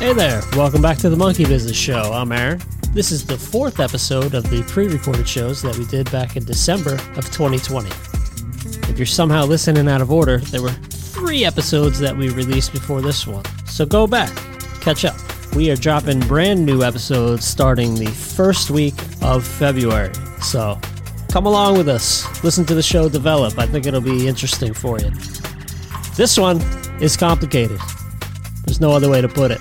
Hey there, welcome back to the Monkey Business Show. I'm Aaron. This is the fourth episode of the pre recorded shows that we did back in December of 2020. If you're somehow listening out of order, there were three episodes that we released before this one. So go back, catch up. We are dropping brand new episodes starting the first week of February. So come along with us, listen to the show develop. I think it'll be interesting for you. This one is complicated. There's no other way to put it.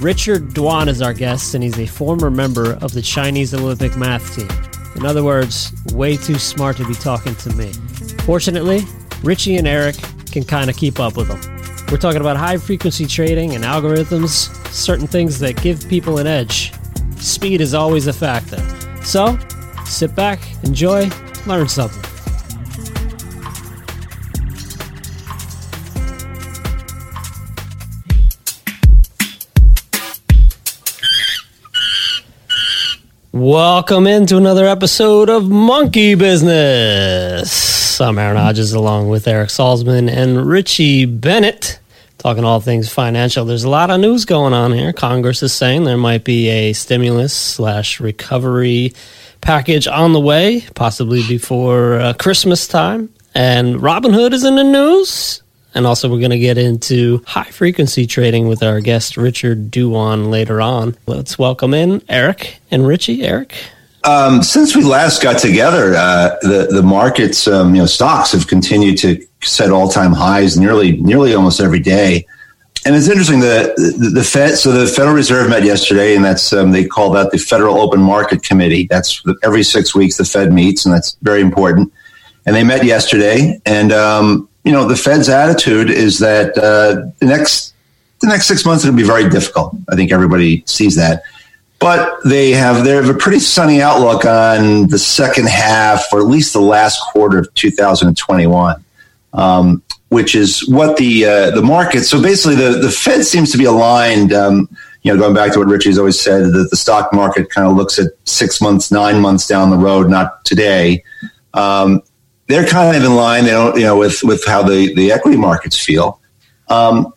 Richard Duan is our guest, and he's a former member of the Chinese Olympic math team. In other words, way too smart to be talking to me. Fortunately, Richie and Eric can kind of keep up with him. We're talking about high frequency trading and algorithms, certain things that give people an edge. Speed is always a factor. So, sit back, enjoy, learn something. Welcome into another episode of Monkey Business. I'm Aaron Hodges along with Eric Salzman and Richie Bennett talking all things financial. There's a lot of news going on here. Congress is saying there might be a stimulus slash recovery package on the way, possibly before uh, Christmas time. And Robinhood is in the news. And also, we're going to get into high frequency trading with our guest, Richard Duan, later on. Let's welcome in Eric and Richie. Eric. Um, since we last got together, uh, the the markets, um, you know, stocks have continued to set all time highs nearly nearly almost every day. And it's interesting the, the, the Fed. So the Federal Reserve met yesterday, and that's um, they call that the Federal Open Market Committee. That's every six weeks the Fed meets, and that's very important. And they met yesterday, and um, you know, the Fed's attitude is that uh, the next the next six months are going to be very difficult. I think everybody sees that. But they have they have a pretty sunny outlook on the second half, or at least the last quarter of 2021, um, which is what the uh, the market. So basically, the the Fed seems to be aligned. Um, you know, going back to what Richie's always said, that the stock market kind of looks at six months, nine months down the road, not today. Um, they're kind of in line. They don't, you know, with with how the the equity markets feel. Um,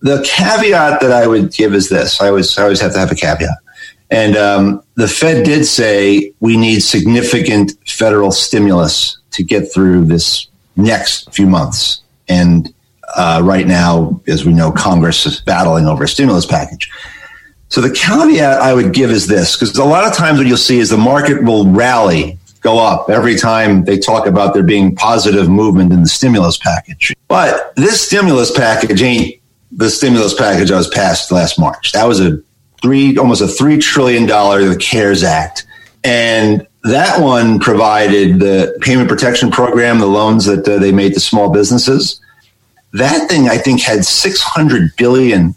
the caveat that I would give is this: I always I always have to have a caveat. And um, the Fed did say we need significant federal stimulus to get through this next few months. And uh, right now, as we know, Congress is battling over a stimulus package. So the caveat I would give is this, because a lot of times what you'll see is the market will rally go up every time they talk about there being positive movement in the stimulus package. But this stimulus package ain't the stimulus package that was passed last March. That was a three, almost a three trillion dollar the CARES Act, and that one provided the payment protection program, the loans that uh, they made to small businesses. That thing, I think, had six hundred billion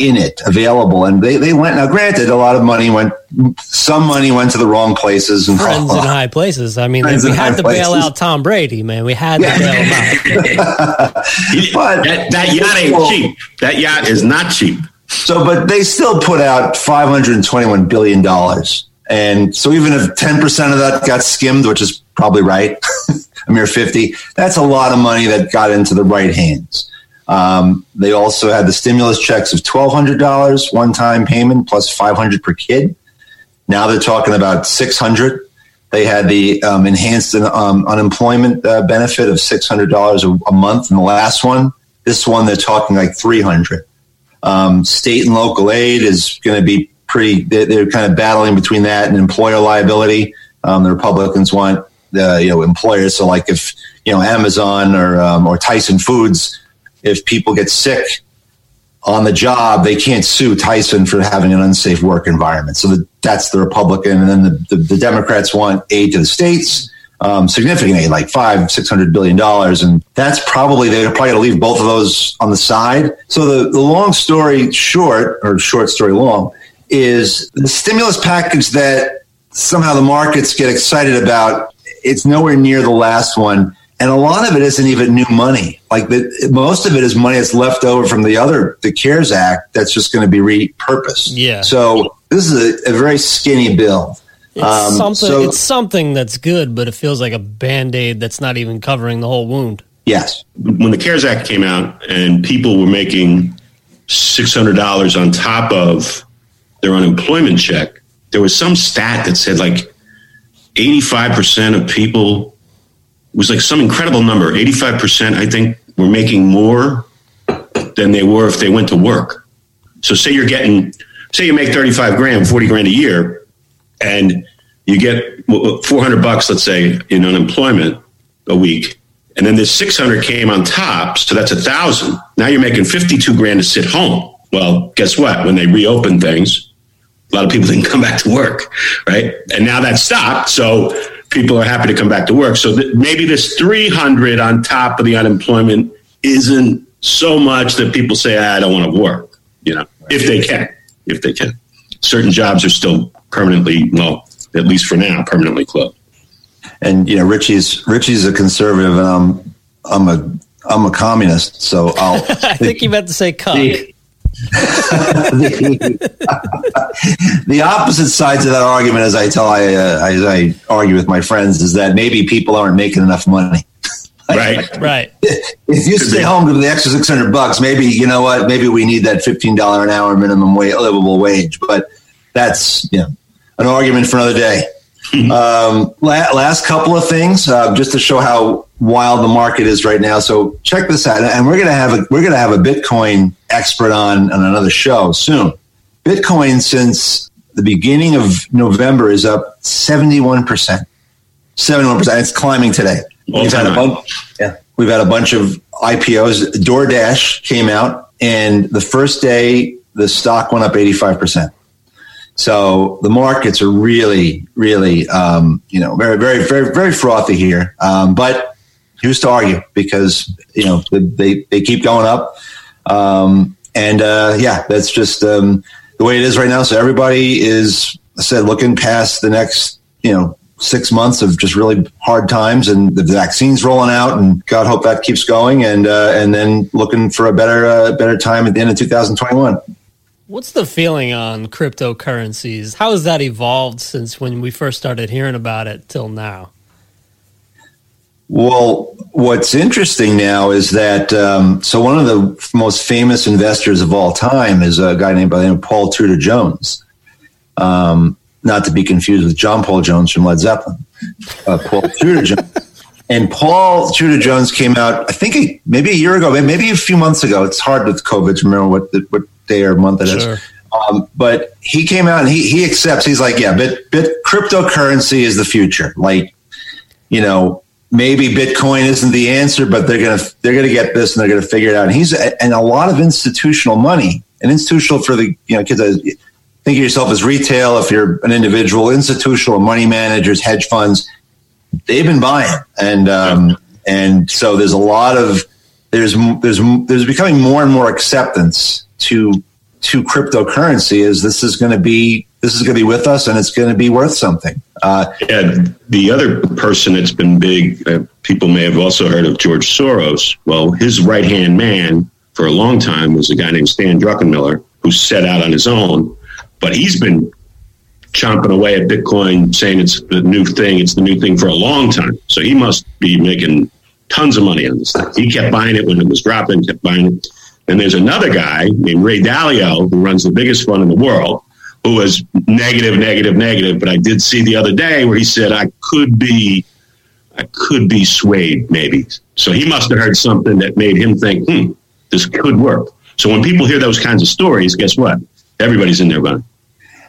in it available. And they, they went, now granted, a lot of money went, some money went to the wrong places. And Friends in high places. I mean, Friends we had to places. bail out Tom Brady, man. We had to bail him out. but that, that yacht ain't cheap. That yacht is not cheap. So, but they still put out $521 billion. And so even if 10% of that got skimmed, which is probably right, a mere 50, that's a lot of money that got into the right hands. Um, they also had the stimulus checks of twelve hundred dollars one time payment plus five hundred per kid. Now they're talking about six hundred. They had the um, enhanced um, unemployment uh, benefit of six hundred dollars a month in the last one. This one they're talking like three hundred. Um, state and local aid is going to be pretty. They're, they're, kind of battling between that and employer liability. Um, the Republicans want the you know employers. So like if you know Amazon or um, or Tyson Foods if people get sick on the job, they can't sue Tyson for having an unsafe work environment. So the, that's the Republican, and then the, the, the, Democrats want aid to the states, um, significant aid, like five, six hundred billion dollars, and that's probably they're probably going to leave both of those on the side. So the, the long story short, or short story long, is the stimulus package that somehow the markets get excited about. It's nowhere near the last one and a lot of it isn't even new money. Like the, most of it is money that's left over from the other, the CARES Act, that's just going to be repurposed. Yeah. So this is a, a very skinny bill. It's um, something. So, it's something that's good, but it feels like a band aid that's not even covering the whole wound. Yes. When the CARES Act came out and people were making $600 on top of their unemployment check, there was some stat that said like 85% of people was like some incredible number. 85%, I think, were making more than they were if they went to work. So say you're getting, say you make 35 grand, 40 grand a year, and you get 400 bucks, let's say, in unemployment a week. And then this 600 came on top. So that's a thousand. Now you're making 52 grand to sit home. Well, guess what? When they reopen things, a lot of people didn't come back to work, right? And now that's stopped. So people are happy to come back to work. So th- maybe this 300 on top of the unemployment isn't so much that people say, ah, I don't want to work, you know, if they can, if they can. Certain jobs are still permanently, well, at least for now, permanently closed. And you know, Richie's Richie's a conservative, and I'm I'm a I'm a communist. So I'll. I think you meant to say cuck. The, the, opposite sides of that argument, as I tell I uh, as I argue with my friends, is that maybe people aren't making enough money. right, right. If you stay home to the extra six hundred bucks, maybe you know what? Maybe we need that fifteen dollar an hour minimum wage, livable wage. But that's you know an argument for another day. um, la- last couple of things, uh, just to show how wild the market is right now. So check this out, and we're gonna have a we're gonna have a Bitcoin expert on on another show soon. Bitcoin since the beginning of November is up seventy one percent. Seventy one percent. It's climbing today. All we've had a bunch. Yeah, we've had a bunch of IPOs. DoorDash came out, and the first day the stock went up eighty five percent. So the markets are really, really, um, you know, very, very, very, very frothy here. Um, but who's to argue? Because you know they they keep going up, um, and uh, yeah, that's just um, the way it is right now. So everybody is, I said, looking past the next, you know, six months of just really hard times, and the vaccine's rolling out, and God hope that keeps going, and uh, and then looking for a better uh, better time at the end of 2021. What's the feeling on cryptocurrencies? How has that evolved since when we first started hearing about it till now? Well, what's interesting now is that um, so one of the most famous investors of all time is a guy named by the name of Paul Tudor Jones. Um, not to be confused with John Paul Jones from Led Zeppelin. Uh, Paul Tudor Jones. And Paul Tudor Jones came out, I think, maybe a year ago, maybe a few months ago. It's hard with COVID to remember what the, what day or month it sure. is. Um, but he came out and he he accepts. He's like, yeah, but, but cryptocurrency is the future. Like, you know, maybe Bitcoin isn't the answer, but they're gonna they're gonna get this and they're gonna figure it out. And he's and a lot of institutional money and institutional for the you know kids. Think of yourself as retail. If you're an individual, institutional money managers, hedge funds, they've been buying, and um, and so there's a lot of there's there's there's becoming more and more acceptance to to cryptocurrency is this is going to be this is going to be with us and it's going to be worth something. Uh, the other person that's been big, uh, people may have also heard of George Soros. Well, his right hand man for a long time was a guy named Stan Druckenmiller who set out on his own, but he's been chomping away at Bitcoin, saying it's the new thing, it's the new thing for a long time. So he must be making tons of money on this thing. He kept buying it when it was dropping, kept buying it. And there's another guy named Ray Dalio who runs the biggest fund in the world who was negative, negative, negative. But I did see the other day where he said I could be, I could be swayed maybe. So he must have heard something that made him think, hmm, this could work. So when people hear those kinds of stories, guess what? Everybody's in there running.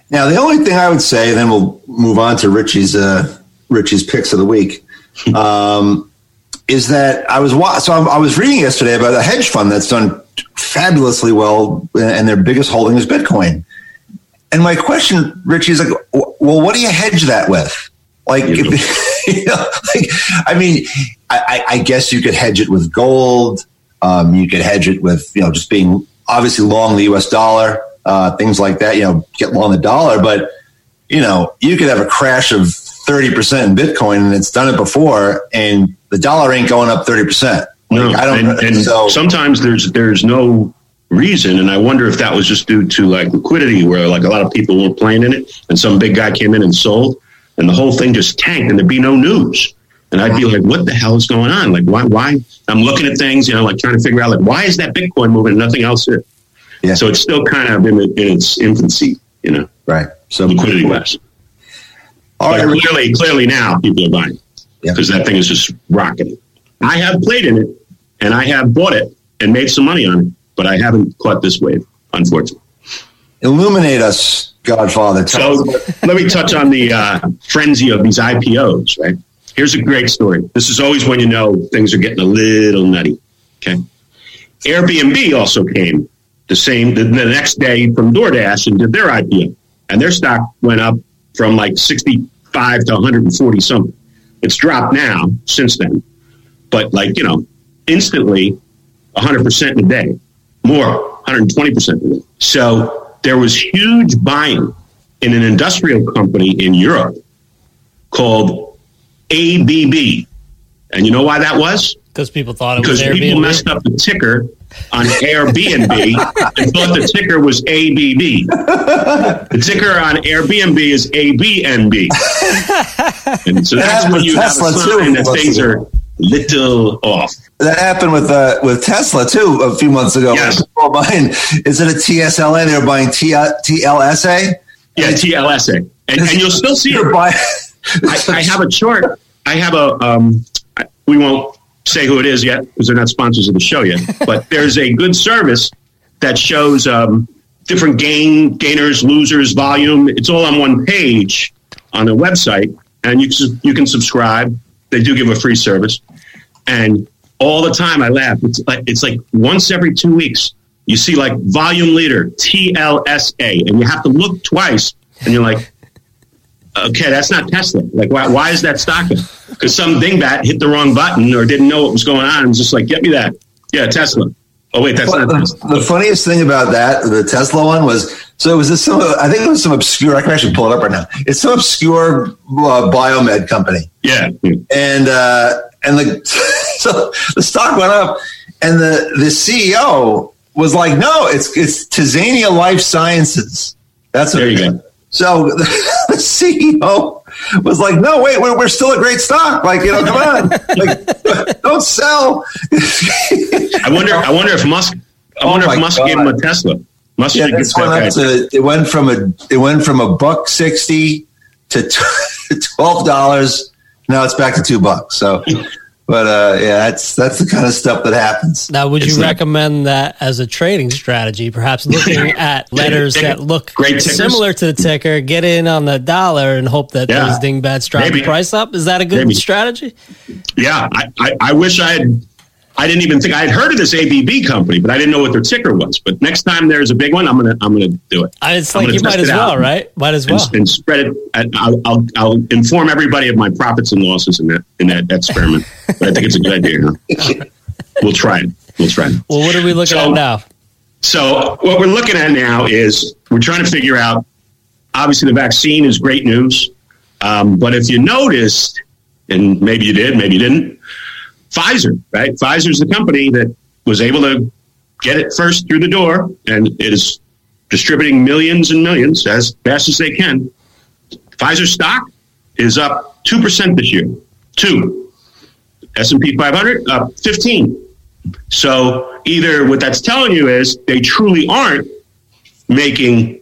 Now the only thing I would say, and then we'll move on to Richie's uh, Richie's picks of the week. Um, is that I was so I was reading yesterday about a hedge fund that's done fabulously well, and their biggest holding is Bitcoin. And my question, Richie, is like, well, what do you hedge that with? Like, you know. like I mean, I, I, guess you could hedge it with gold. Um, you could hedge it with, you know, just being obviously long the U.S. dollar, uh, things like that. You know, get long the dollar, but you know, you could have a crash of thirty percent in Bitcoin, and it's done it before, and the dollar ain't going up thirty percent. No, I don't. And, and so, sometimes there's there's no reason, and I wonder if that was just due to like liquidity, where like a lot of people weren't playing in it, and some big guy came in and sold, and the whole thing just tanked, and there'd be no news. And I'd be like, "What the hell is going on? Like, why? Why?" I'm looking at things, you know, like trying to figure out, like, why is that Bitcoin moving and nothing else is? Yeah. So it's still kind of in, in its infancy, you know, Right. So liquidity wise. All right. clearly, clearly now people are buying Yeah. because that thing is just rocketing. I have played in it and I have bought it and made some money on it, but I haven't caught this wave, unfortunately. Illuminate us, Godfather. So let me touch on the uh, frenzy of these IPOs, right? Here's a great story. This is always when you know things are getting a little nutty. Okay. Airbnb also came the same the, the next day from DoorDash and did their IPO, and their stock went up from like 65 to 140 something. It's dropped now since then, but like you know, instantly 100 percent in a day, more 120 percent in. So there was huge buying in an industrial company in Europe called ABB, and you know why that was? Because people thought it was because people messed up the ticker on Airbnb and thought the ticker was ABB. The ticker on Airbnb is ABNB. And so that's when with you have a Tesla, too, sign that things are little off. that happened with uh, with Tesla too a few months ago. Yes. Buying, is it a TSLA? They're buying T- TLSA. Yeah, TLSA. And, and you'll still see it. buying. I, I have a chart. I have a. Um, we won't say who it is yet because they're not sponsors of the show yet. But there's a good service that shows um, different gain gainers, losers, volume. It's all on one page on the website, and you you can subscribe. They do give a free service, and all the time I laugh. It's like it's like once every two weeks you see like volume leader TLSA, and you have to look twice, and you're like okay, that's not Tesla. Like, why, why is that stock? Because some dingbat hit the wrong button or didn't know what was going on and was just like, get me that. Yeah, Tesla. Oh, wait, that's But not Tesla. the funniest thing about that, the Tesla one, was so it was this some. I think it was some obscure. I can actually pull it up right now. It's some obscure uh, biomed company. Yeah. and uh, and the so the stock went up, and the the CEO was like, "No, it's it's Tiziana Life Sciences." That's what There you go. So the CEO was like, "No, wait, we're, we're still a great stock. Like, you know, come on, like, don't sell." I wonder. I wonder if Musk. I Oh wonder my if Musk God. gave him a Tesla. Musk yeah, should give this that up to it went from a it went from a buck sixty to twelve dollars. Now it's back to two bucks. So, but uh, yeah, that's that's the kind of stuff that happens. Now, would you not- recommend that as a trading strategy? Perhaps looking at letters that look Great tickers. similar to the ticker, get in on the dollar and hope that Yeah. those dingbats drive Maybe. the price up. Is that a good Maybe. strategy? Yeah, I, I, I wish I had. I didn't even think I had heard of this ABB company, but I didn't know what their ticker was. But next time there's a big one, I'm gonna I'm gonna do it. I- It's like you might as well, right? Might as and, well. and spread it. And I'll, I'll, I'll inform everybody of my profits and losses in that in that experiment. but I think it's a good idea. Huh? we'll try it. We'll try it. Well, what are we looking So- at now? So what we're looking at now is we're trying to figure out. Obviously, the vaccine is great news, um, but if you noticed, and maybe you did, maybe you didn't, Pfizer, right? Pfizer's the company that was able to get it first through the door, and it is distributing millions and millions as fast as they can. Pfizer stock is up two percent this year. Two. S and P 500 up 15. So either what that's telling you is they truly aren't making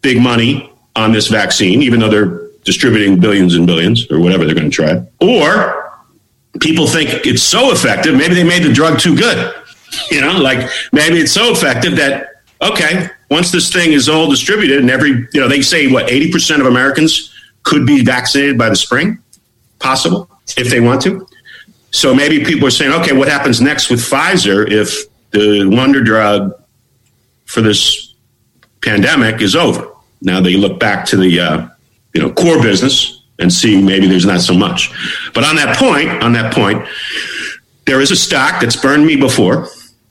big money on this vaccine, even though they're distributing billions and billions or whatever they're going to try, or people think it's so effective. Maybe they made the drug too good. You know, like maybe it's so effective that okay, once this thing is all distributed and every you know they say what eighty percent of Americans could be vaccinated by the spring, possible if they want to. So maybe people are saying, okay, what happens next with Pfizer if the wonder drug for this pandemic is over? Now they look back to the uh, you know core business and see maybe there's not so much. But on that point, on that point, there is a stock that's burned me before.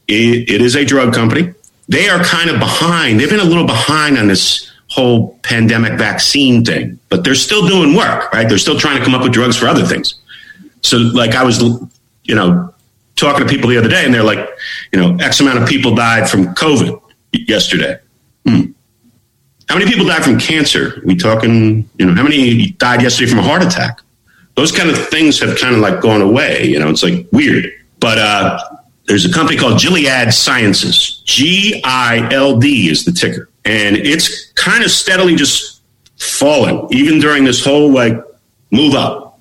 It, it is a drug company. They are kind of behind. They've been a little behind on this whole pandemic vaccine thing, but they're still doing work, right? They're still trying to come up with drugs for other things. So, like, I was, you know, talking to people the other day, and they're like, you know, X amount of people died from COVID yesterday. Hmm. How many people died from cancer? We talking, you know, how many died yesterday from a heart attack? Those kind of things have kind of like gone away. You know, it's like weird. But uh, there's a company called Gilead Sciences. G I L D is the ticker. And it's kind of steadily just fallen, even during this whole like move up.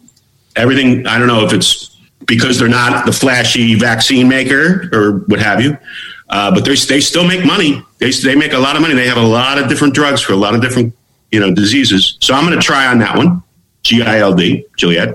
Everything, I don't know if it's because they're not the flashy vaccine maker or what have you, uh, but they still make money. They, they make a lot of money. They have a lot of different drugs for a lot of different you know diseases. So I'm going to try on that one, G I L D, Gilead.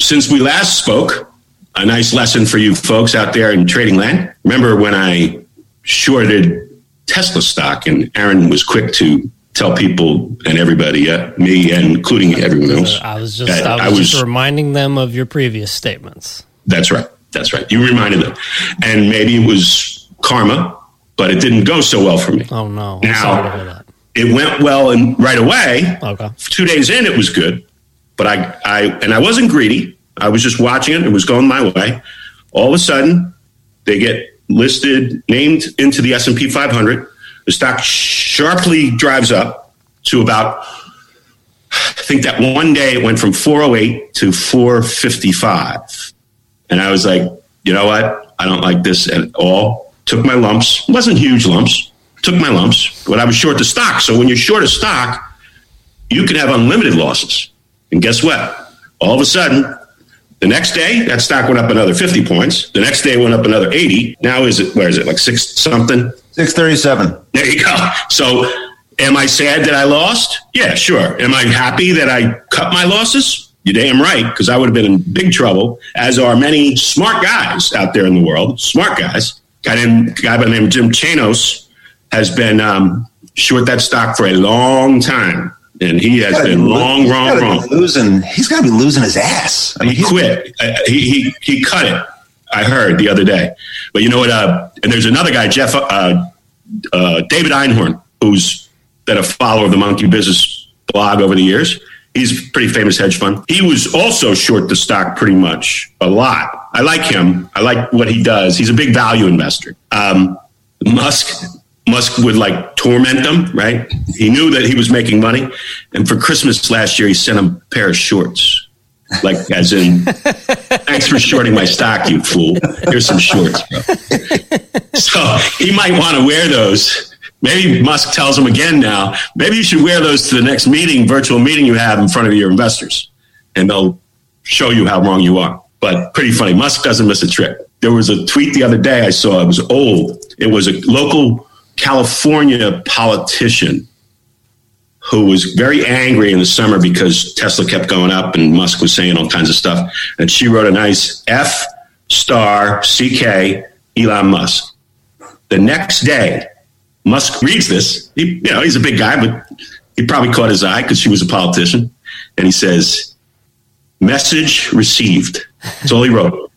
Since we last spoke, a nice lesson for you folks out there in trading land. Remember when I shorted Tesla stock and Aaron was quick to tell people and everybody, uh, me and including everyone else. I was just I was, I was just reminding them of your previous statements. That's right. That's right. You reminded them, and maybe it was karma, but it didn't go so well for me. Oh no! I'm now it went well and right away. Okay. Two days in, it was good, but I, I and I wasn't greedy. I was just watching it. It was going my way. All of a sudden, they get listed, named into the S and P 500. The stock sharply drives up to about. I think that one day it went from 408 to 455, and I was like, you know what? I don't like this at all. Took my lumps. Wasn't huge lumps. Took my lumps, but I was short the stock. So when you're short a stock, you can have unlimited losses. And guess what? All of a sudden, the next day, that stock went up another 50 points. The next day, went up another 80. Now, is it, where is it, like six something? 637. There you go. So, am I sad that I lost? Yeah, sure. Am I happy that I cut my losses? You're damn right, because I would have been in big trouble, as are many smart guys out there in the world. Smart guys. Guy, named, guy by the name of Jim Chanos has been um, short that stock for a long time and he has been be long, lo- wrong, wrong. Losing, he's got to be losing his ass. I mean, he quit. Uh, he, he he cut it. I heard the other day. But you know what? Uh, and there's another guy, Jeff uh, uh, David Einhorn, who's been a follower of the Monkey Business blog over the years. He's a pretty famous hedge fund. He was also short the stock pretty much a lot. I like him. I like what he does. He's a big value investor. Um, Musk Musk would like torment them, right? He knew that he was making money. And for Christmas last year, he sent him a pair of shorts. Like, as in, thanks for shorting my stock, you fool. Here's some shorts, bro. So he might want to wear those. Maybe Musk tells him again now, maybe you should wear those to the next meeting, virtual meeting you have in front of your investors, and they'll show you how wrong you are. But pretty funny. Musk doesn't miss a trick. There was a tweet the other day I saw. It was old. It was a local California politician who was very angry in the summer because Tesla kept going up and Musk was saying all kinds of stuff. And she wrote a nice F star CK Elon Musk. The next day, Musk reads this. He, you know, he's a big guy, but he probably caught his eye because she was a politician. And he says, message received. That's all he wrote.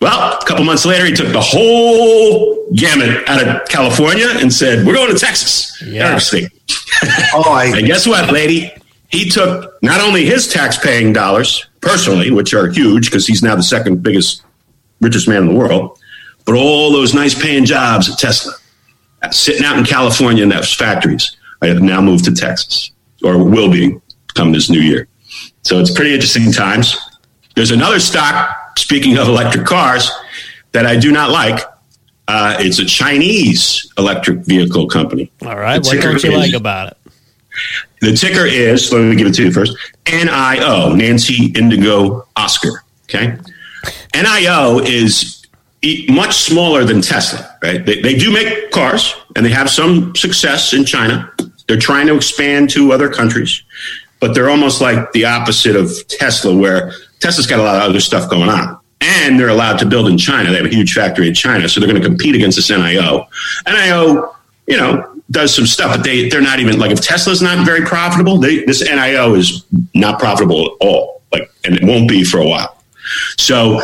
Well, a couple months later, he took the whole gamut out of California and said, "We're going to Texas." Yeah. oh, I- and guess what, lady? He took not only his tax-paying dollars personally, which are huge because he's now the second biggest, richest man in the world, but all those nice-paying jobs at Tesla, sitting out in California in those factories, I have now moved to Texas, or will be come this new year. So it's pretty interesting times. There's another stock speaking of electric cars, that I do not like. Uh, it's a Chinese electric vehicle company. All right. What don't you is, like about it? The ticker is, let me give it to you first NIO, Nancy Indigo Oscar. Okay. NIO is much smaller than Tesla, right? They, they do make cars and they have some success in China. They're trying to expand to other countries, but they're almost like the opposite of Tesla, where Tesla's got a lot of other stuff going on. And they're allowed to build in China. They have a huge factory in China, so they're going to compete against this NIO. NIO, you know, does some stuff, but they they're not even like if Tesla's not very profitable, they, this NIO is not profitable at all. Like, and it won't be for a while. So,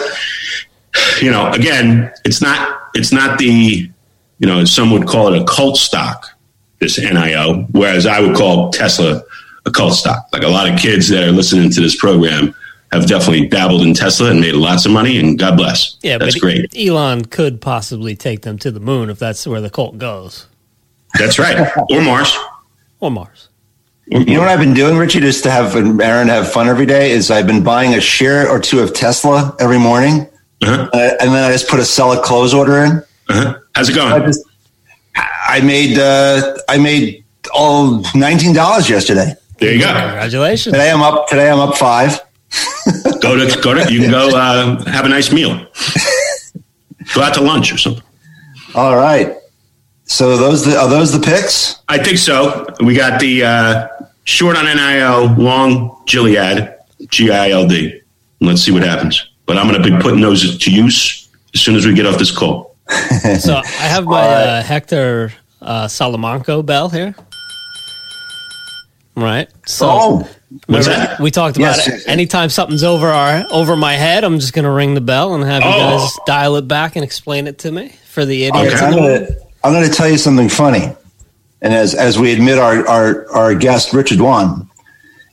you know, again, it's not it's not the you know some would call it a cult stock. This NIO, whereas I would call Tesla a cult stock. Like a lot of kids that are listening to this program have definitely dabbled in Tesla and made lots of money, and God bless. Yeah, that's great. Elon could possibly take them to the moon if that's where the cult goes. That's right, or Mars, or Mars. You know what I've been doing, Richie, just to have Aaron have fun every day is I've been buying a share or two of Tesla every morning Uh-huh. uh, and then I just put a sell a close order in. Uh-huh. How's it I going? just I made uh, I made all nineteen dollars yesterday. There you go. Congratulations. Today I'm up. Today I'm up five. Go to go to. You can go uh, have a nice meal. go out to lunch or something. All right. So those the, are those the picks? I think so. We got the uh, short on NIL, long Gilead, G I L D. Let's see what happens. But I'm going to be putting those to use as soon as we get off this call. So I have my uh, Hector uh, Salamanca bell here. Right. So Oh, What's remember that? We talked about Yes, it. yes, yes. Anytime something's over our over my head, I'm just gonna ring the bell and have you Oh. guys dial it back and explain it to me for the idiots. Okay. I'm the gonna I'm gonna tell you something funny, and as as we admit our our our guest Richard Duan,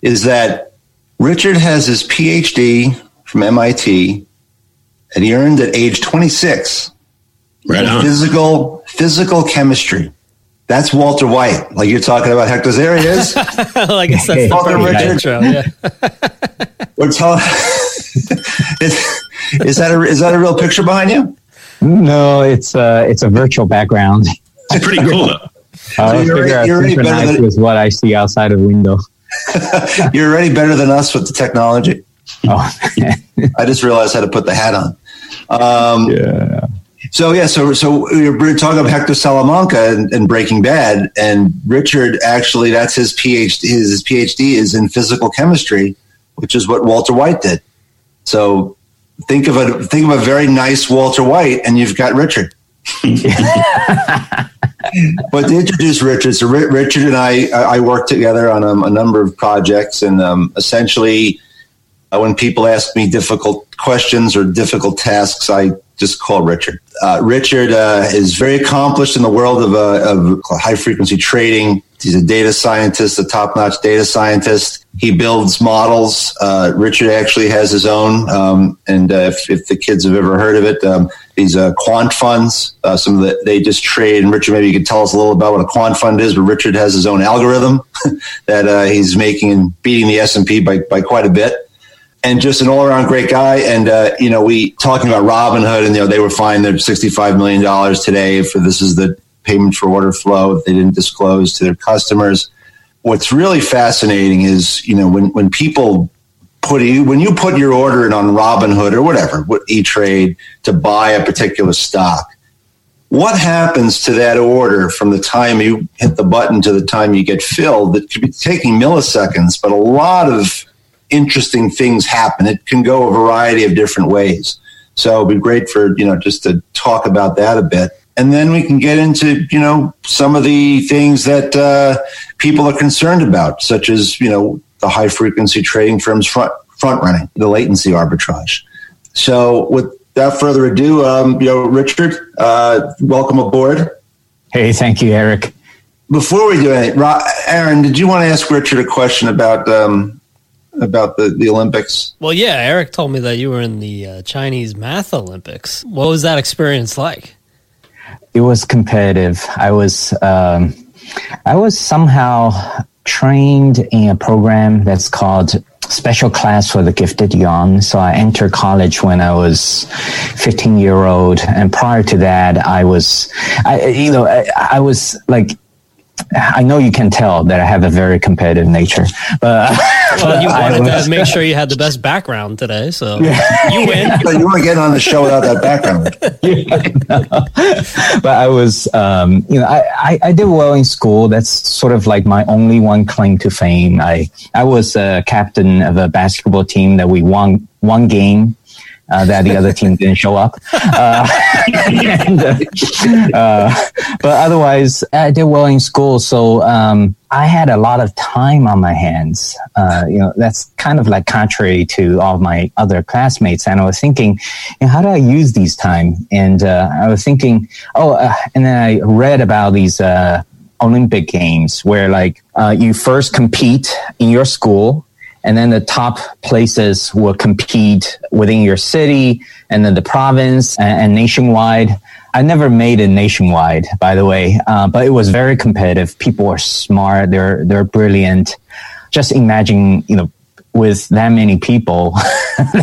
is that Richard has his PhD from MIT, and he earned at age 26 Right on. physical physical chemistry. That's Walter White. Like you're talking about Hector's. There he is. I guess that's the Welcome, Richard. intro. Yeah. We're telling. is, is that a is that a real picture behind you? No, it's uh, it's a virtual background. It's pretty cool though. I you're already- you're already better than- with what I see outside of the window. You're already better than us with the technology. Oh, I just realized how to put the hat on. Um, yeah. So yeah, so so we're talking about Hector Salamanca and, and Breaking Bad, and Richard actually that's his PhD. His, his PhD is in physical chemistry, which is what Walter White did. So think of a think of a very nice Walter White, and you've got Richard. but to introduce Richard, so Ri- Richard and I I worked together on um, a number of projects, and um, essentially, uh, when people ask me difficult questions or difficult tasks, I just call Richard. Uh, Richard uh, is very accomplished in the world of, uh, of high frequency trading. He's a data scientist, a top notch data scientist. He builds models. Uh, Richard actually has his own, um, and uh, if, if the kids have ever heard of it, um, these uh, quant funds. Uh, some of the they just trade. And Richard, maybe you could tell us a little about what a quant fund is. But Richard has his own algorithm that uh, he's making and beating the S and P by by quite a bit and just an all around great guy. And uh, you know, we talking about Robinhood, and you know, they were fined their sixty five million dollars today for this is the payment for order flow they didn't disclose to their customers. What's really fascinating is you know when when people put when you put your order in on Robinhood or whatever, what E Trade to buy a particular stock. What happens to that order from the time you hit the button to the time you get filled? That could be taking milliseconds, but a lot of interesting things happen. It can go a variety of different ways. So it'd be great for, you know, just to talk about that a bit. And then we can get into, you know, some of the things that uh, people are concerned about, such as, you know, the high frequency trading firms front, front running, the latency arbitrage. So without further ado, um, you know, Richard, uh, welcome aboard. Hey, thank you, Eric. Before we do anything, Ro- Aaron, did you want to ask Richard a question about um, about the, the Olympics? Well, yeah. Eric told me that you were in the uh, Chinese Math Olympics. What was that experience like? It was competitive. I was um, I was somehow trained in a program that's called Special Class for the Gifted Young. So I entered college when I was 15 year old, and prior to that, I was, I you know, I, I was like. I know you can tell that I have a very competitive nature, but Well, you wanted was- to make sure you had the best background today, so you win. So you weren't getting on the show without that background. but I was, um, you know, I, I, I did well in school. That's sort of like my only one claim to fame. I, I was a captain of a basketball team that we won one game. Uh, that the other team didn't show up, uh, and, uh, uh, but otherwise I did well in school. So um, I had a lot of time on my hands. Uh, you know, that's kind of like contrary to all my other classmates. And I was thinking, you know, how do I use these time? And I was thinking, oh, and then I read about these Olympic Games where like you first compete in your school. And then the top places will compete within your city and then the province and, and nationwide. I never made it nationwide, by the way, uh, but it was very competitive. People are smart. They're, they're brilliant. Just imagine, you know, with that many people.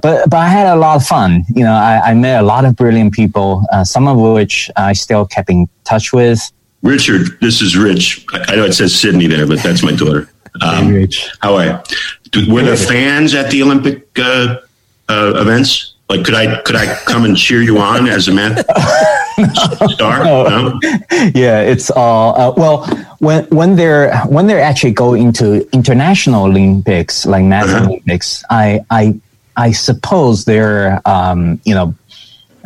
but but I had a lot of fun. You know, I, I met a lot of brilliant people, uh, some of which I still kept in touch with. Richard, this is Rich. I know it says Sydney there, but that's my daughter. Um, How are you? Were there fans at the Olympic uh, uh, events? Like, could I could I come and cheer you on as a man star? No? yeah, it's all uh, well when when they're when they're actually going to international Olympics like math Uh-huh. Olympics. I I I suppose they're um, you know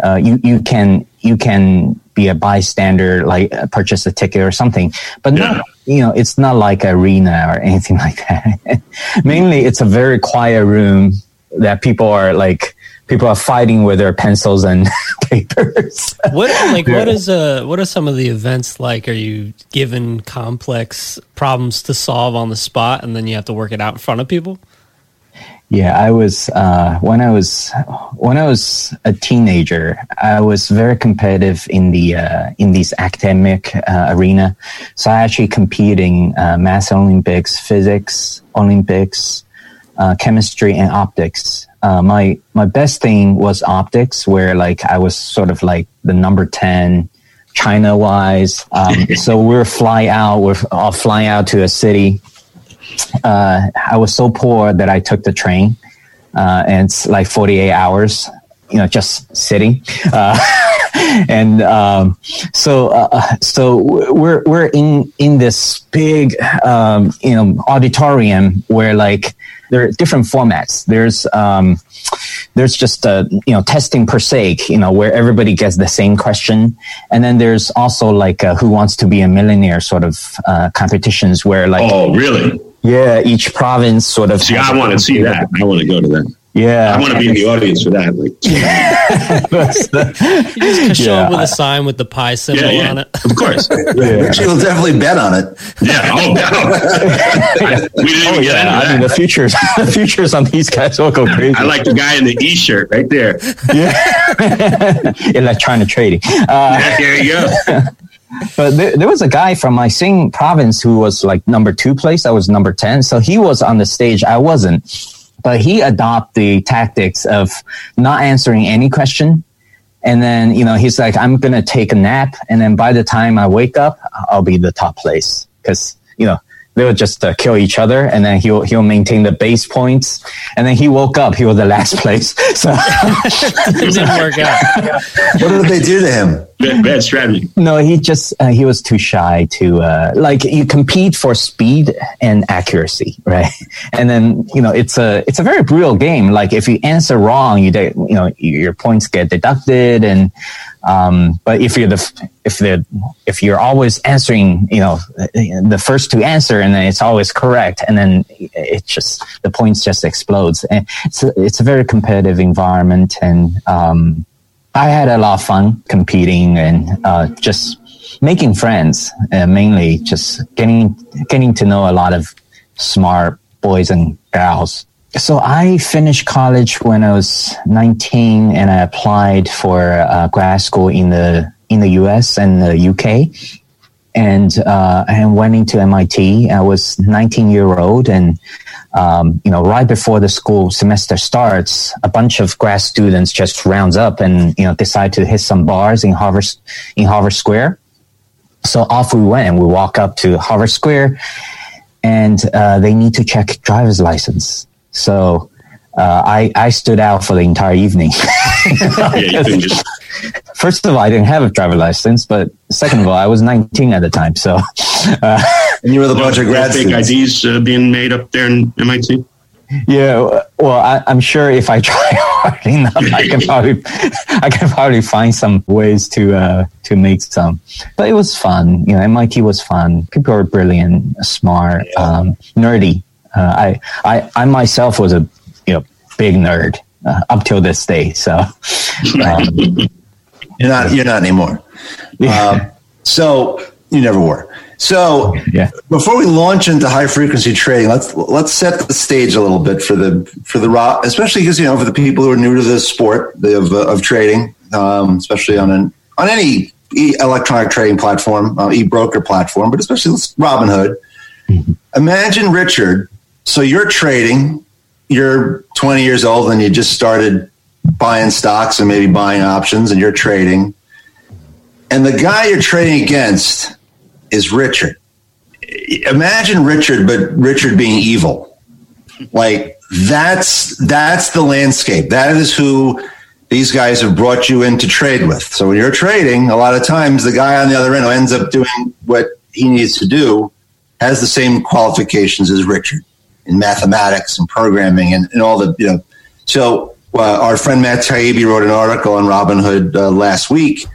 uh, you you can you can be a bystander like purchase a ticket or something, but Yeah. not you know it's not like arena or anything like that. Mainly, it's a very quiet room that people are like people are fighting with their pencils and papers. What like what is uh what are some of the events like? Are you given complex problems to solve on the spot and then you have to work it out in front of people? Yeah, I was uh, when I was when I was a teenager. I was very competitive in the uh, in these academic uh, arena. So I actually competed in uh, math Olympics, physics Olympics, uh, chemistry, and optics. Uh, my my best thing was optics, where like I was sort of like the number ten. China wise, um, so we we're fly out. We're all flying out to a city uh, I was so poor that I took the train, uh, and it's like 48 hours, you know, just sitting. Uh, and um, so, uh, so we're we're in in this big, um, you know, auditorium where like there are different formats. There's um, there's just a you know testing per se, you know, where everybody gets the same question, and then there's also like Who Wants to Be a Millionaire sort of uh, competitions where like Oh, really? Yeah, each province sort of. See, I want to see that. I want to go to that. Yeah, I want to be in the audience for that. Like, You just show Yeah, up with a sign with the pie symbol yeah, yeah, on it. of course. yeah. She will definitely bet on it. Yeah. Oh, no. we didn't Oh yeah, I mean the futures, the futures on these guys will go crazy. I like the guy in the e-shirt right there. Yeah, electronic trading. Uh, Yeah, there you go. But there, there was a guy from my sing province who was like number two place. I was number ten, so he was on the stage. I wasn't, but he adopted the tactics of not answering any question. And then, you know, he's like, I'm going to take a nap. And then by the time I wake up, I'll be the top place. Cause, you know, they would just uh, kill each other and then he'll, he'll maintain the base points. And then he woke up, he was the last place. So It didn't work out. What did they do to him? Bad, bad strategy. no, he just, uh, he was too shy to, uh, like you compete for speed and accuracy, right? And then, you know, it's a, it's a very brutal game. Like if you answer wrong, you, de- you know, your points get deducted and, um, but if you're the, if the, if you're always answering, you know, the first to answer and then it's always correct and then it just, the points just explodes. And it's a, it's a very competitive environment and, um, I had a lot of fun competing and uh, just making friends. Uh, mainly, just getting getting to know a lot of smart boys and girls. So I finished college when I was 19, and I applied for uh, grad school in the in the U.S. and the U.K. And uh, and went into MIT. I was 19 year old, and um, you know, right before the school semester starts, a bunch of grad students just rounds up and you know decide to hit some bars in Harvard in Harvard Square. So off we went, and we walk up to Harvard Square, and uh, they need to check driver's license. So uh, I I stood out for the entire evening. Yeah, you just. First of all, I didn't have a driver's license, but second of all, I was 19 at the time. So uh, And you were the bunch of no grad fake. IDs uh, being made up there in MIT. Yeah, well, I, I'm sure if I try hard enough, I can probably, I can probably find some ways to uh, to make some. But it was fun. You know, MIT was fun. People were brilliant, smart, um, nerdy. Uh, I, I, I myself was a you know big nerd uh, up till this day. So, um, You're not. You're not anymore. Um, so you never were. So yeah, before we launch into high frequency trading, let's let's set the stage a little bit for the for the raw, especially because you know for the people who are new to the sport of uh, of trading, um, especially on an on any electronic trading platform, uh, e broker platform, but especially Robinhood. Imagine Richard so you're trading, you're 20 years old and you just started buying stocks and maybe buying options and you're trading. And the guy you're trading against is Richard. Imagine Richard, but Richard being evil. Like that's that's the landscape. That is who these guys have brought you in to trade with. So when you're trading, a lot of times the guy on the other end who ends up doing what he needs to do has the same qualifications as Richard in mathematics and programming and, and all the you know. So uh, our friend Matt Taibbi wrote an article on Robinhood uh, last week.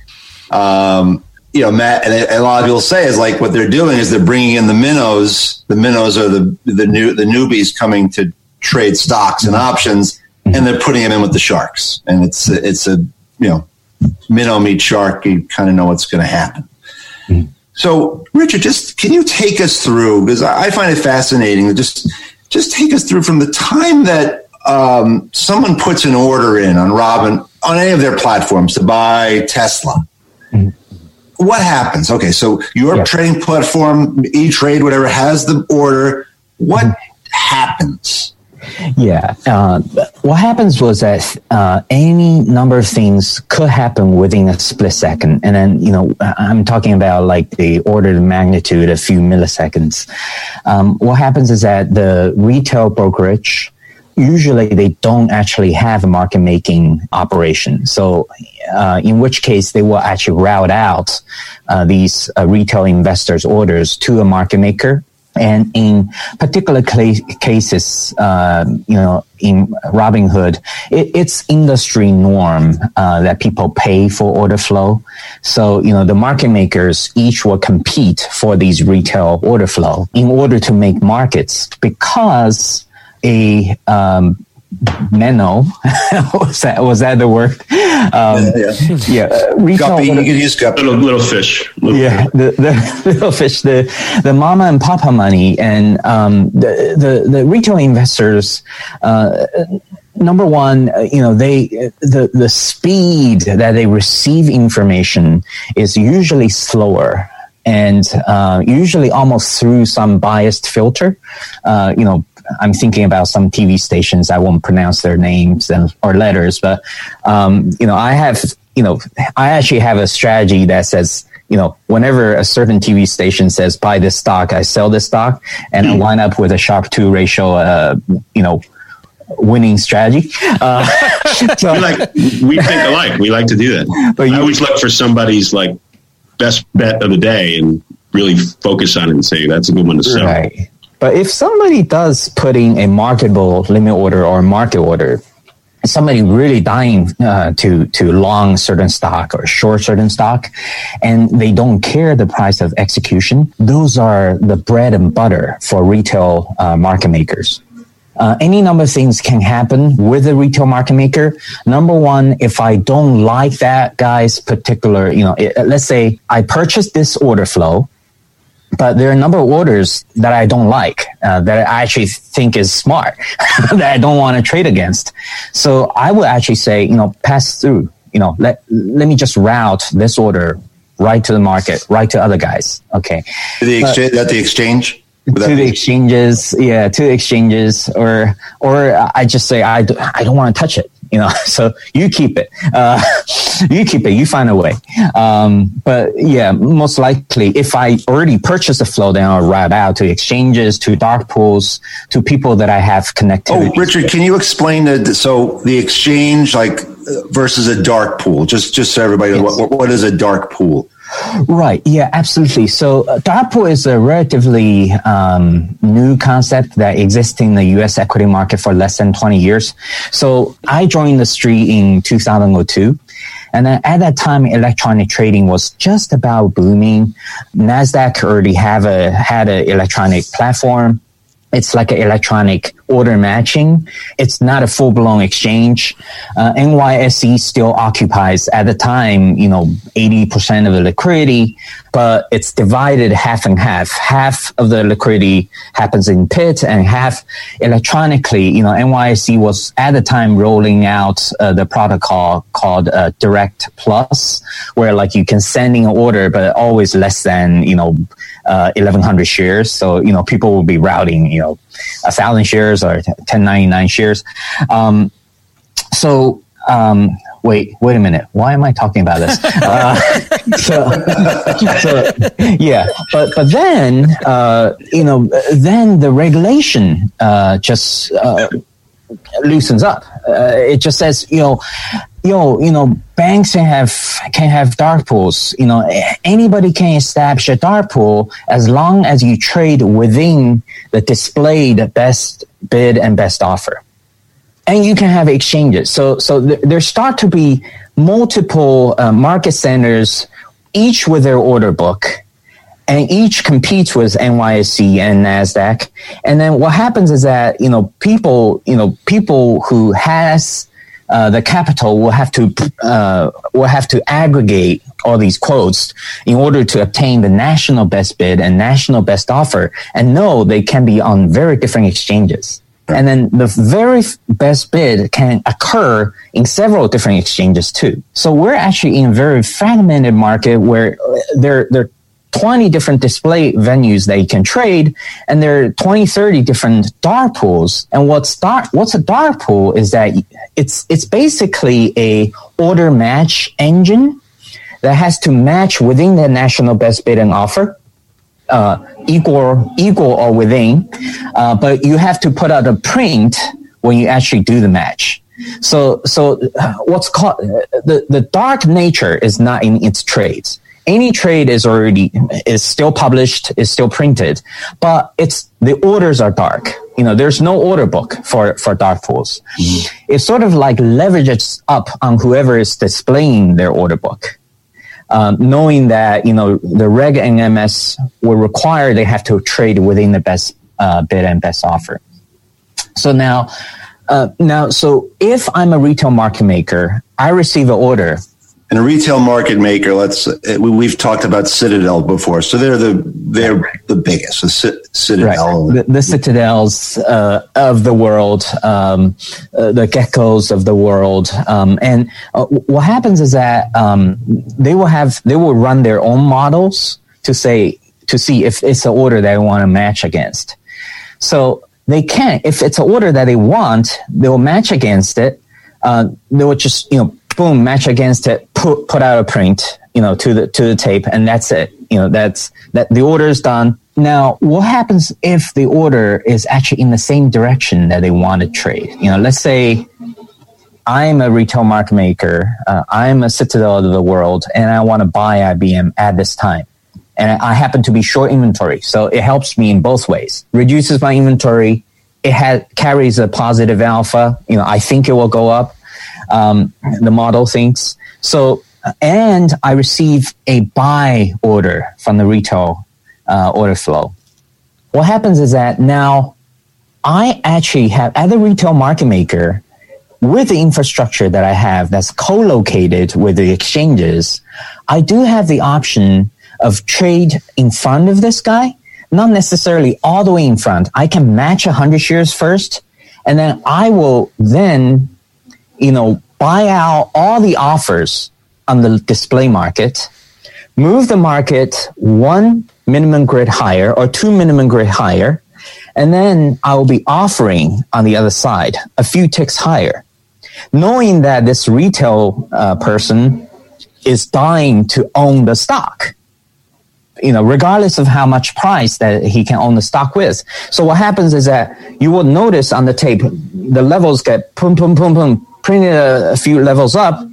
Um, you know, Matt, and a lot of people say is like what they're doing is they're bringing in the minnows. The minnows are the the new the newbies coming to trade stocks and options, and they're putting them in with the sharks. And it's it's a you know minnow meet shark. You kind of know what's going to happen. So, Richard, just can you take us through because I find it fascinating. Just just take us through from the time that um, someone puts an order in on Robin on any of their platforms to buy Tesla. Mm-hmm. What happens? Okay, so your yeah. trading platform, E Trade, whatever, has the order. What mm-hmm. happens? Yeah. Uh, what happens was that uh, any number of things could happen within a split second. And then, you know, I'm talking about like the order of magnitude, a few milliseconds. Um, what happens is that the retail brokerage, usually they don't actually have a market making operation. So, uh, in which case they will actually route out uh, these uh, retail investors' orders to a market maker. And in particular cl- cases, uh, you know, in Robinhood, it, it's industry norm uh, that people pay for order flow. So, you know, the market makers each will compete for these retail order flow in order to make markets because a um, minnow was that was that the word? Um, yeah, yeah. Uh, retail guppy, you can use guppy. Little, little fish. Little yeah, the, the little fish, the the mama and papa money, and um, the, the the retail investors. Uh, number one, uh, you know, they the the speed that they receive information is usually slower and uh, usually almost through some biased filter. Uh, you know, I'm thinking about some TV stations. I won't pronounce their names and or letters, but um, you know, I have you know, I actually have a strategy that says you know, whenever a certain TV station says buy this stock, I sell this stock, and mm. I line up with a Sharpe two ratio. Uh, you know, winning strategy. Uh, so, like we think alike. We like to do that. But you, I always look for somebody's like best bet of the day and really focus on it and say that's a good one to sell. Right. But if somebody does put in a marketable limit order or market order, somebody really dying uh, to to long certain stock or short certain stock, and they don't care the price of execution, those are the bread and butter for retail uh, market makers. Uh, any number of things can happen with a retail market maker. Number one, if I don't like that guy's particular, you know, it, let's say I purchased this order flow but there are a number of orders that I don't like, uh, that I actually think is smart, that I don't want to trade against. So I would actually say, you know, pass through, you know, let, let me just route this order right to the market, right to other guys. Okay. The exchange, that the exchange? To the exchanges, yeah, to the exchanges, or or I just say I, I don't want to touch it you know so you keep it. Uh, you keep it you find a way. Um, but yeah most likely if i already purchased a flow then i'll route out to exchanges to dark pools to people that i have connected oh richard can you explain the so the exchange like versus a dark pool just just so everybody yes. what, what is a dark pool Right. Yeah, absolutely. So uh, dark pool is a relatively um, new concept that exists in the U.S. equity market for less than 20 years. So I joined the street in 2002. And then at that time, electronic trading was just about booming. Nasdaq already have a had an electronic platform. It's like an electronic order matching. It's not a full blown exchange. Uh, NYSE still occupies at the time, you know, 80% of the liquidity, but it's divided half and half. Half of the liquidity happens in pit and half electronically. You know, NYSE was at the time rolling out uh, the protocol called uh, Direct Plus, where like you can send in an order, but always less than, you know, 1100 uh, shares. So, you know, people will be routing, you know, a thousand shares or 1099 shares. Um, so, um, wait, wait a minute. Why am I talking about this? Uh, so, so, yeah, but but then uh, you know, then the regulation uh, just uh, loosens up. Uh, it just says you know yo, you know, banks can have can have dark pools. You know, anybody can establish a dark pool as long as you trade within the displayed best bid and best offer, and you can have exchanges. So, so th- there start to be multiple uh, market centers, each with their order book. And each competes with NYSE and Nasdaq, and then what happens is that you know people, you know people who has uh, the capital will have to uh, will have to aggregate all these quotes in order to obtain the national best bid and national best offer, and know they can be on very different exchanges. And then the very best bid can occur in several different exchanges too. So we're actually in a very fragmented market where there, there 20 different display venues they can trade and there are 20 30 different dark pools. And what's dark what's a dark pool is that it's it's basically a order match engine that has to match within the national best bid and offer uh, equal equal or within uh, but you have to put out a print when you actually do the match. So so uh, what's called the the dark nature is not in its trades any trade is already is still published, is still printed, but it's the orders are dark. You know, there's no order book for for dark pools. Mm-hmm. It sort of like leverages up on whoever is displaying their order book. Um, knowing that you know the Reg NMS will require they have to trade within the best uh, bid and best offer so now uh, now so if i'm a retail market maker i receive an order and a retail market maker let's uh, we've talked about citadel before. So they're the they're the biggest the citadel right. the, the, citadels uh, of the world um, uh, the GETCOs of the world um, and uh, what happens is that um, they will have they will run their own models to say to see if it's an order they want to match against. So they can't if it's an order that they want they'll match against it. Uh, they will just you know boom, match against it, put put out a print, you know, to the to the tape, and that's it. You know, that's that the order is done. Now, what happens if the order is actually in the same direction that they want to trade? You know, let's say I'm a retail market maker, uh, I'm a citadel of the world, and I want to buy IBM at this time. And I happen to be short inventory. So it helps me in both ways. Reduces my inventory. It has, carries a positive alpha. You know, I think it will go up um, the model thinks. So, and I receive a buy order from the retail uh, order flow. What happens is that now I actually have, as a retail market maker, with the infrastructure that I have that's co-located with the exchanges, I do have the option of trade in front of this guy, not necessarily all the way in front. I can match 100 shares first, and then I will then you know, buy out all the offers on the display market, move the market one minimum grid higher or two minimum grid higher, and then I will be offering on the other side a few ticks higher, knowing that this retail uh, person is dying to own the stock you know, regardless of how much price that he can own the stock with. So what happens is that you will notice on the tape, the levels get boom, boom, boom, boom, printed a, a few levels up,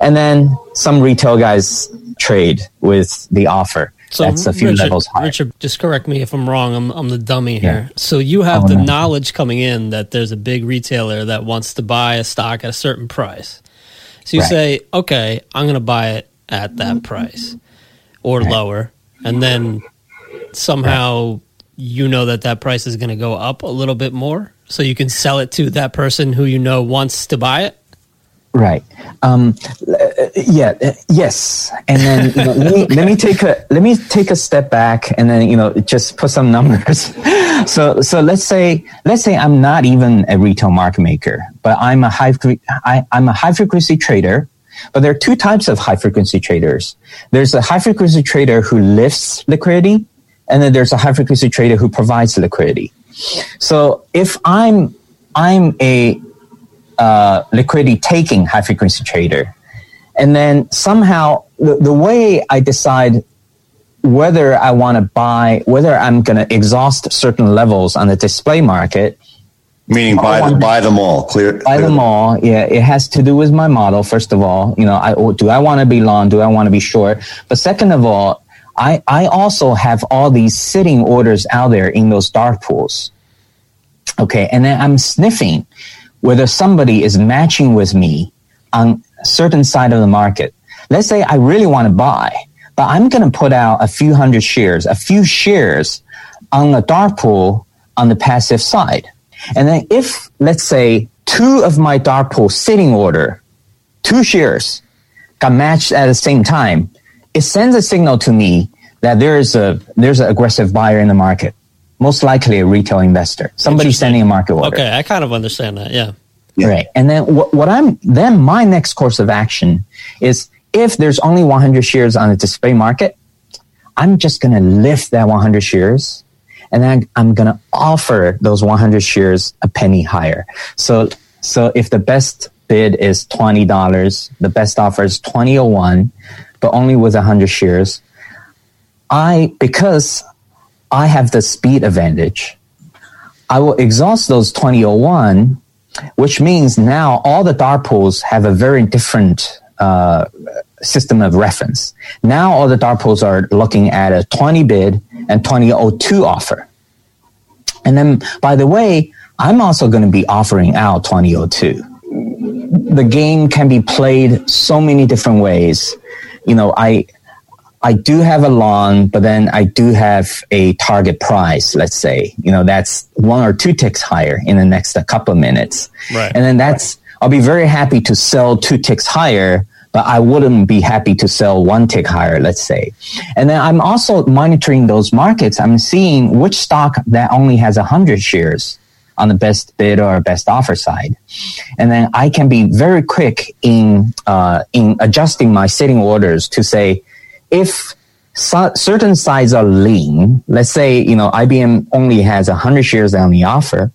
and then some retail guys trade with the offer. So that's a few Richard, levels higher. Richard, just correct me if I'm wrong. I'm, I'm the dummy here. Yeah. So you have oh, the no. knowledge coming in that there's a big retailer that wants to buy a stock at a certain price. So you right. say, okay, I'm going to buy it at that price or right. lower, and then somehow right. you know that that price is going to go up a little bit more So you can sell it to that person who you know wants to buy it. Right. Um, yeah. Yes. And then you know, let, me, okay. let me take a let me take a step back and then you know just put some numbers. so so let's say let's say I'm not even a retail market maker, but I'm a high I, I'm a high frequency trader. But there are two types of high frequency traders. There's a high frequency trader who lifts liquidity, and then there's a high frequency trader who provides liquidity. So if I'm I'm a uh, liquidity taking high frequency trader. And then somehow the, the way I decide whether I want to buy, whether I'm going to exhaust certain levels on the display market. Meaning buy, the, buy them all, clear. Buy clear them all. Yeah, it has to do with my model. First of all, you know, I, do I want to be long? Do I want to be short? But second of all, I, I also have all these sitting orders out there in those dark pools. Okay. And then I'm sniffing whether somebody is matching with me on a certain side of the market. Let's say I really want to buy, but I'm going to put out a few hundred shares, a few shares on the dark pool on the passive side. And then if, let's say, two of my dark pool sitting order, two shares got matched at the same time, it sends a signal to me that there is a, there's an aggressive buyer in the market most likely a retail investor, somebody sending a market order. Okay, I kind of understand that. Yeah. yeah. Right. And then what, what I'm then my next course of action is if there's only 100 shares on the display market, I'm just going to lift that 100 shares and then I'm going to offer those 100 shares a penny higher. So so if the best bid is $20, the best offer is 2001, but only with 100 shares, I because I have the speed advantage. I will exhaust those 2001, which means now all the dark pools have a very different uh, system of reference. Now all the dark pools are looking at a 20 bid and 2002 offer. And then, by the way, I'm also going to be offering out 2002. The game can be played so many different ways. You know, I, I do have a long, but then I do have a target price. Let's say, you know, that's one or two ticks higher in the next couple of minutes. Right. And then that's, I'll be very happy to sell two ticks higher, but I wouldn't be happy to sell one tick higher, let's say. And then I'm also monitoring those markets. I'm seeing which stock that only has 100 shares on the best bid or best offer side. And then I can be very quick in, uh, in adjusting my sitting orders to say, if so, certain sides are lean, let's say, you know, IBM only has 100 shares on the offer,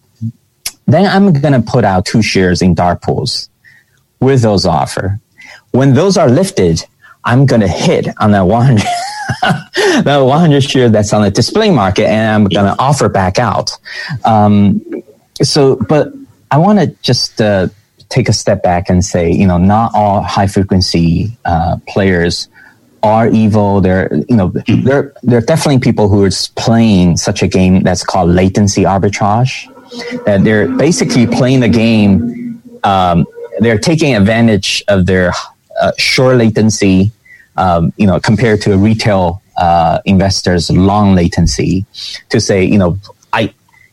then I'm going to put out two shares in dark pools with those offer. When those are lifted, I'm going to hit on that 100, that 100 share that's on the display market and I'm going to offer back out. Um, so, but I want to just uh, take a step back and say, you know, not all high frequency uh, players are evil. There, you know, mm-hmm. there there are definitely people who are playing such a game that's called latency arbitrage. That they're basically playing the game. Um, they're taking advantage of their uh, short latency, um, you know, compared to a retail uh, investor's long latency, to say, you know,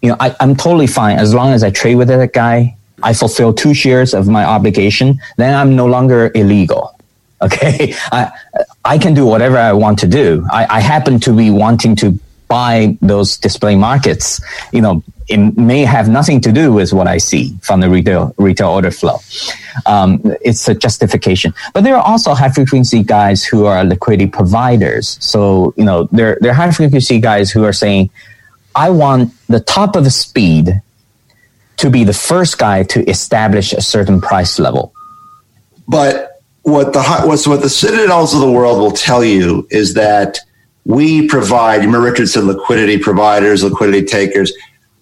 you know, I, I'm totally fine as long as I trade with that guy. I fulfill two shares of my obligation, then I'm no longer illegal Okay. I, I can do whatever I want to do. I, I happen to be wanting to buy those display markets. You know, it may have nothing to do with what I see from the retail retail order flow. Um, it's a justification, but there are also high frequency guys who are liquidity providers. So you know, there there are high frequency guys who are saying, "I want the top of the speed to be the first guy to establish a certain price level." But what the what's what the citadels of the world will tell you is that we provide. Remember, Richard said liquidity providers, liquidity takers.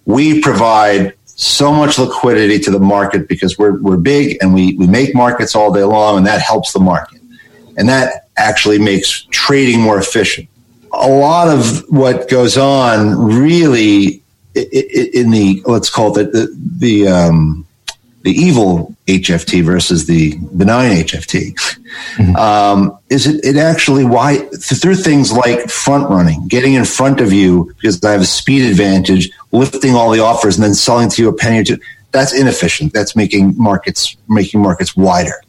We provide so much liquidity to the market because we're we're big and we we make markets all day long, and that helps the market, and that actually makes trading more efficient. A lot of what goes on really in the let's call it the the, the um, the evil HFT versus the benign HFT. Mm-hmm. Um, is it, it actually why through things like front running, getting in front of you because I have a speed advantage, lifting all the offers and then selling to you a penny or two. That's inefficient. That's making markets making markets wider.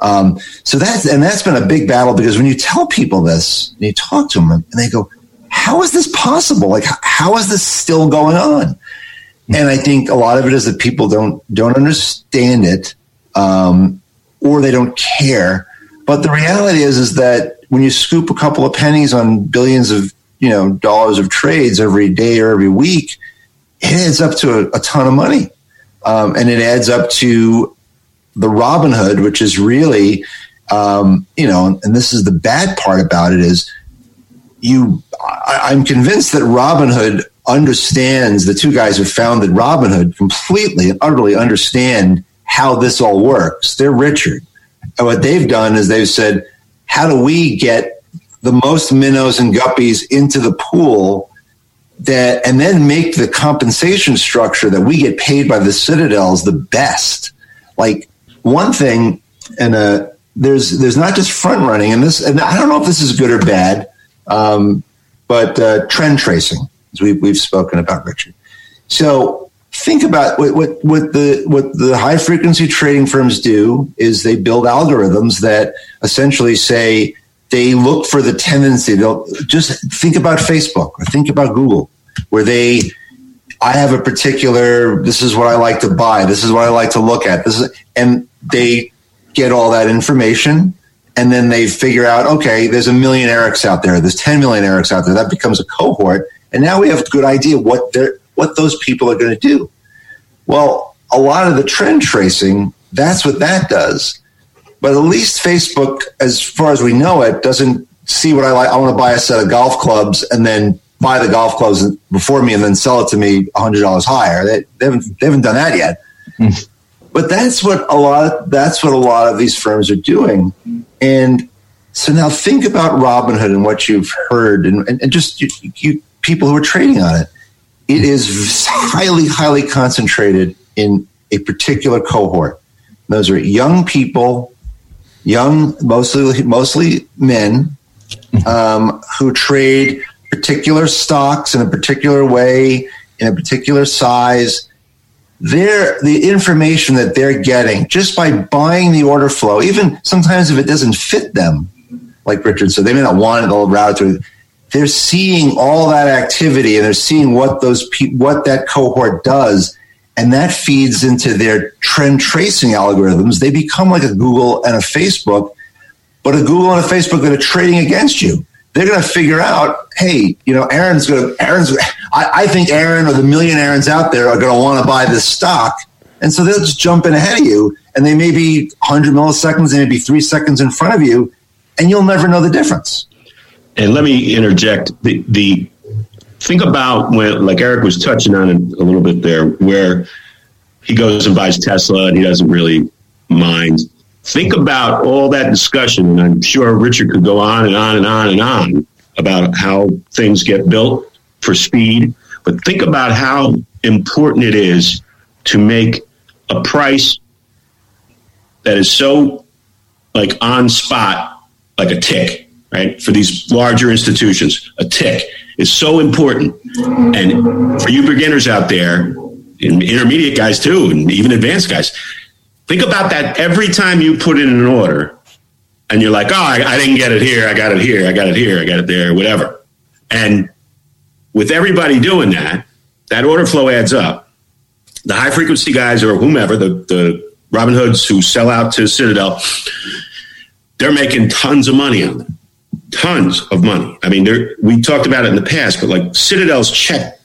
Um, so that's and that's been a big battle because when you tell people this, and you talk to them, and they go, "How is this possible? Like, how is this still going on?" And I think a lot of it is that people don't don't understand it, um, or they don't care. But the reality is, is that when you scoop a couple of pennies on billions of you know dollars of trades every day or every week, it adds up to a, a ton of money, um, and it adds up to the Robinhood, which is really, um, you know, and this is the bad part about it is you. I, I'm convinced that Robinhood understands the two guys who founded Robinhood completely and utterly understand how this all works. They're Richard. And what they've done is they've said, how do we get the most minnows and guppies into the pool that and then make the compensation structure that we get paid by the citadels the best like one thing and uh there's there's not just front running and this and i don't know if this is good or bad um, but uh, trend tracing as we, we've spoken about, Richard. So think about what, what, what the what the high frequency trading firms do is they build algorithms that essentially say they look for the tendency. They'll just think about Facebook or think about Google, where they I have a particular this is what I like to buy, this is what I like to look at. This is and they get all that information and then they figure out, okay, there's a million Erics out there, there's 10 million Erics out there. That becomes a cohort. And now we have a good idea what they're what those people are going to do. Well, a lot of the trend tracing, that's what that does. But at least Facebook, as far as we know it, doesn't see what I like. I want to buy a set of golf clubs and then buy the golf clubs before me and then sell it to me $100 higher. They, they haven't, they haven't done that yet. but that's what a lot of, that's what a lot of these firms are doing. And so now think about Robinhood and what you've heard and, and, and just you, you people who are trading on it. It is highly, highly concentrated in a particular cohort. Those are young people, young, mostly mostly men, um, who trade particular stocks in a particular way, in a particular size. They're, the information that they're getting just by buying the order flow, even sometimes if it doesn't fit them, like Richard said, they may not want it, they'll route through they're seeing all that activity and they're seeing what those pe- what that cohort does and that feeds into their trend tracing algorithms they become like a google and a facebook but a google and a facebook that are trading against you they're going to figure out hey you know aaron's going to aaron's I, I think aaron or the million aarons out there are going to want to buy this stock. And so they'll just jump in ahead of you and they may be 100 milliseconds they may be three seconds in front of you and you'll never know the difference. And let me interject the, the think about when like eric was touching on it a little bit there where he goes and buys tesla and he doesn't really mind think about all that discussion and i'm sure richard could go on and on and on and on about how things get built for speed but think about how important it is to make a price that is so like on spot like a tick right? For these larger institutions, a tick is so important. And for you beginners out there, and intermediate guys too, and even advanced guys, think about that every time you put in an order and you're like, oh, I, I didn't get it here, I got it here, I got it here, I got it there, whatever. And with everybody doing that, that order flow adds up. The high frequency guys or whomever, the, the Robinhoods who sell out to Citadel, they're making tons of money on them tons of money. I mean, we talked about it in the past, but like Citadel's check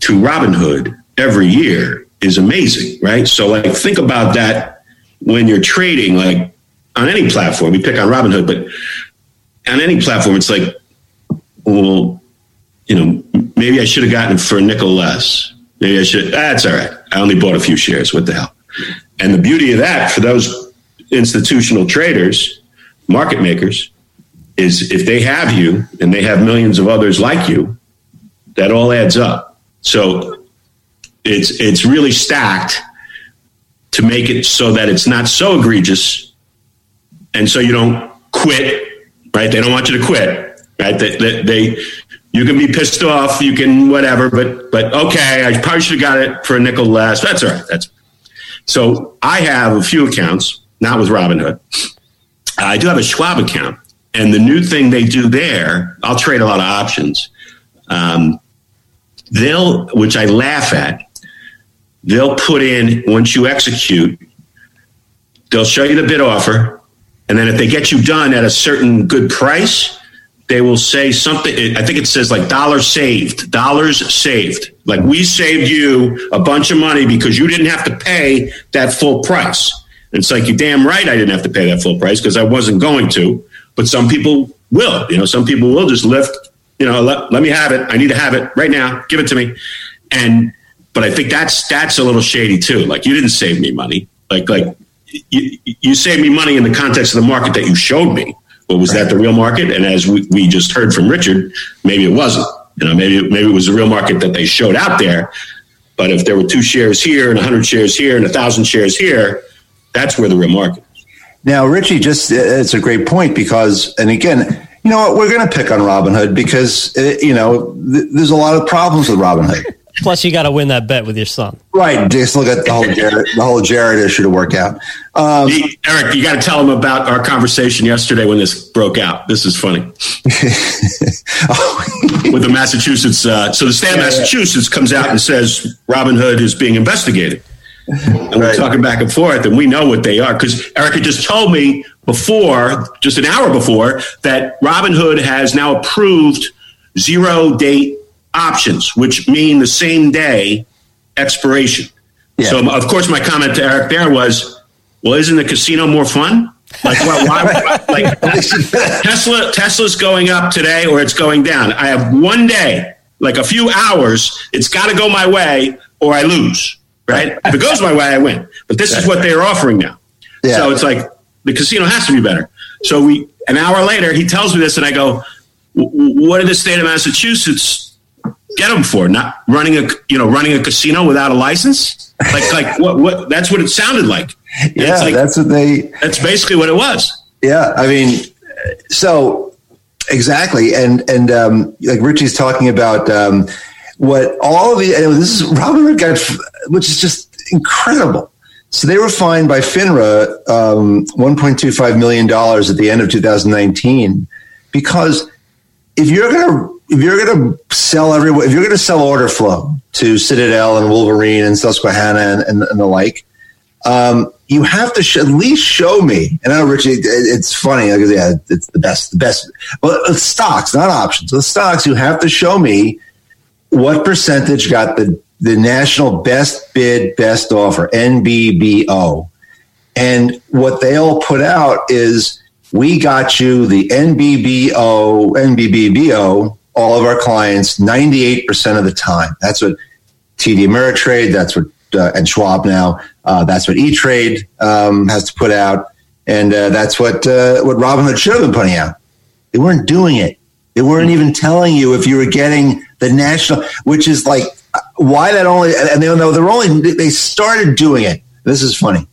to Robinhood every year is amazing, right? So, like, think about that when you're trading, like on any platform. We pick on Robinhood, but on any platform, it's like, well, you know, maybe I should have gotten for a nickel less. Maybe I should. Ah, That's all right. I only bought a few shares. What the hell? And the beauty of that for those institutional traders, market makers, is if they have you and they have millions of others like you, that all adds up. So it's it's really stacked. to make it so that it's not so egregious, and so you don't quit. Right? They don't want you to quit. Right? They, they, they you can be pissed off, you can whatever, but but okay, I probably should have got it for a nickel less. That's all right. That's so I have a few accounts, not with Robinhood. I do have a Schwab account, and the new thing they do there, I'll trade a lot of options. Um, they'll, which I laugh at, they'll put in once you execute, they'll show you the bid offer, and then if they get you done at a certain good price, they will say something. I think it says like dollars saved, dollars saved. Like we saved you a bunch of money because you didn't have to pay that full price. And it's like, you damn right I didn't have to pay that full price because I wasn't going to. But some people will, you know, some people will just lift, you know, let, let me have it. I need to have it right now. Give it to me. And, but I think that's, that's a little shady too. Like you didn't save me money. Like, like you, you saved me money in the context of the market that you showed me well, was right. that the real market? And as we, we just heard from Richard, maybe it wasn't. You know, maybe maybe it was the real market that they showed out there. But if there were two shares here and hundred shares here and a thousand shares here, that's where the real market is. Now, Richie, just uh, it's a great point because, and again, you know what, we're going to pick on Robinhood because uh, you know th- there's a lot of problems with Robinhood. Plus, you got to win that bet with your son. Right. Just look at the whole Jared, the whole Jared issue to work out. Um, Eric, you got to tell him about our conversation yesterday when this broke out. This is funny. with the Massachusetts, uh, so the state of Massachusetts comes out and says Robinhood is being investigated. And we're talking back and forth, and we know what they are because Erica just told me before, just an hour before, that Robinhood has now approved zero date options, which mean the same day expiration. Yeah. So, um, of course, my comment to Eric there was, well, isn't the casino more fun? Like, well, why, like Tesla, Tesla's going up today or it's going down. I have one day, like a few hours, it's got to go my way or I lose, right? If it goes my way, I win. But this is what they're offering now. Yeah. So it's like the casino has to be better. So we, an hour later, he tells me this and I go, what did the state of Massachusetts get them for? Not running a you know running a casino without a license. Like like what what? That's what it sounded like. yeah, like, that's what they. That's basically what it was. Yeah, I mean, so exactly, and and um, like Richie's talking about um, what all of the. This is Robinhood got, which is just incredible. So they were fined by FINRA um, $1.25 million at the end of 2019 because if you're going to if you're going to sell every, if you're going to sell order flow to Citadel and Wolverine and Susquehanna and, and, and the like, um, you have to sh- at least show me. And I know, Richie, it, it's funny. Like, yeah, it's the best, the best. But stocks, not options. The stocks, you have to show me what percentage got the the national best bid, best offer, NBBO. And what they all put out is we got you the NBBO, NBBBO all of our clients 98% of the time. That's what TD Ameritrade, that's what, uh, and Schwab now, uh, that's what E Trade um, has to put out. And uh, that's what, uh, what Robinhood should have been putting out. They weren't doing it. They weren't even telling you if you were getting the national, which is like, why that only, and they know they're only, they started doing it. This is funny.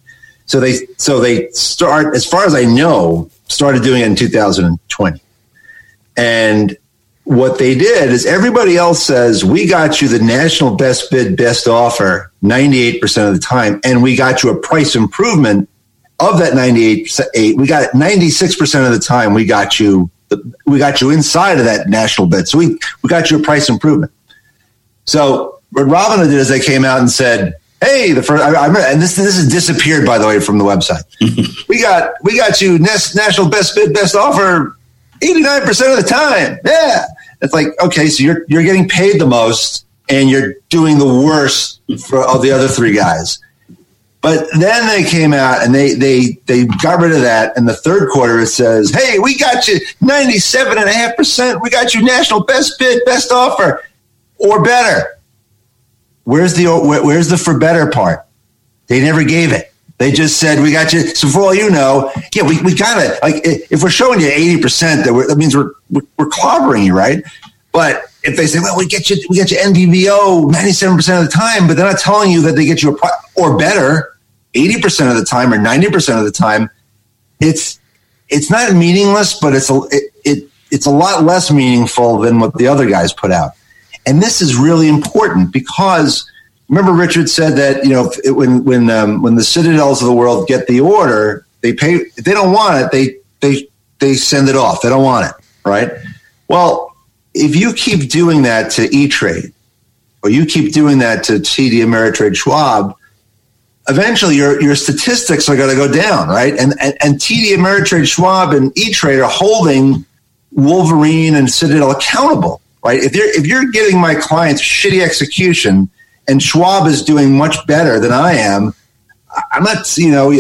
So they, so they start, as far as I know, started doing it in 2020. And what they did is everybody else says we got you the national best bid best offer 98% of the time and we got you a price improvement of that 98% we got 96% of the time we got you we got you inside of that national bid so we we got you a price improvement so what Robinhood did is they came out and said hey the first I, I remember, and this this has disappeared by the way from the website we got we got you national best bid best offer 89% of the time. Yeah. It's like, okay, so you're, you're getting paid the most and you're doing the worst for all the other three guys. But then they came out and they, they, they got rid of that. And the third quarter, it says, Hey, we got you 97.5%. We got you national best bid, best offer or better. Where's the, where's the for better part? They never gave it. They just said, we got you. So for all you know, yeah, we, we got to, like, if we're showing you 80%, that, that means we're, we're, clobbering you, right? But if they say, well, we get you, we get you NBBO 97% of the time, but they're not telling you that they get you a, or better, 80% of the time or 90% of the time, it's it's not meaningless, but it's a it, it it's a lot less meaningful than what the other guys put out. And this is really important because remember Richard said that you know it, when when um, when the citadels of the world get the order, they pay. If they don't want it, they they they send it off. They don't want it, right? Well, if you keep doing that to E Trade, or you keep doing that to TD Ameritrade Schwab, eventually your your statistics are going to go down, right? And and, and TD Ameritrade Schwab and E Trade are holding Wolverine and Citadel accountable, right? If you're if you're giving my clients shitty execution and Schwab is doing much better than I am, I'm not, you know,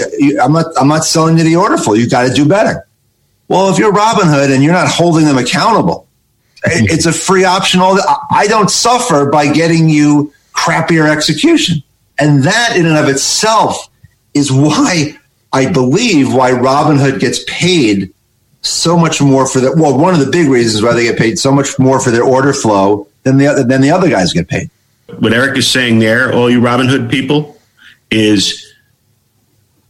I'm not I'm not selling you the order flow. You got to do better. Well, if you're Robinhood and you're not holding them accountable, it's a free option. All I don't suffer by getting you crappier execution, and that in and of itself is why I believe why Robinhood gets paid so much more for that. Well, one of the big reasons why they get paid so much more for their order flow than the other than the other guys get paid. What Eric is saying there, all you Robinhood people, is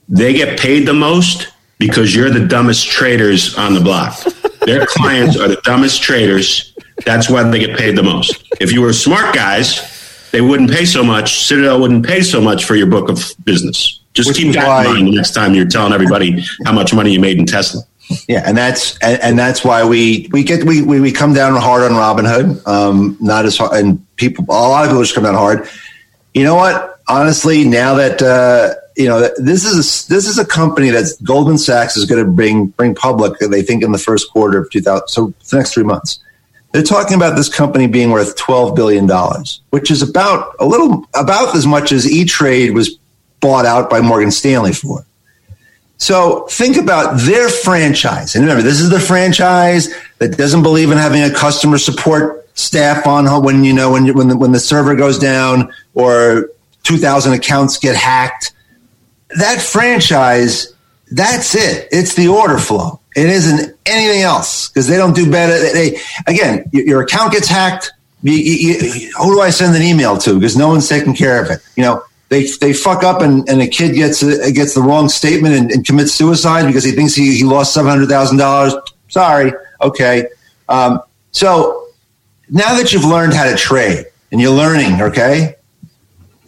they get paid the most because you're the dumbest traders on the block. Their clients are the dumbest traders. That's why they get paid the most. If you were smart guys, they wouldn't pay so much. Citadel wouldn't pay so much for your book of business. Just Which keep that why, in mind the next time you're telling everybody how much money you made in Tesla. Yeah, and that's and, and, that's why we we get we, we, we come down hard on Robinhood. Um, not as hard, and people a lot of people just come down hard. You know what? Honestly, now that uh, you know this is a, this is a company that Goldman Sachs is going to bring bring public. They think in the first quarter of 2000, so the next three months. They're talking about this company being worth twelve billion dollars, which is about a little about as much as E Trade was bought out by Morgan Stanley for. So think about their franchise. And remember, this is the franchise that doesn't believe in having a customer support staff on when, you know, when, when, the, when the server goes down or 2000 accounts get hacked. That franchise, that's it. It's the order flow. It isn't anything else because they don't do better. They, again, your account gets hacked. You, you, who do I send an email to? Because no one's taking care of it. You know, they they fuck up and, and a kid gets a, gets the wrong statement and, and, commits suicide because he thinks he, he lost seven hundred thousand dollars. Sorry, okay. Um, so now that you've learned how to trade and you're learning, okay,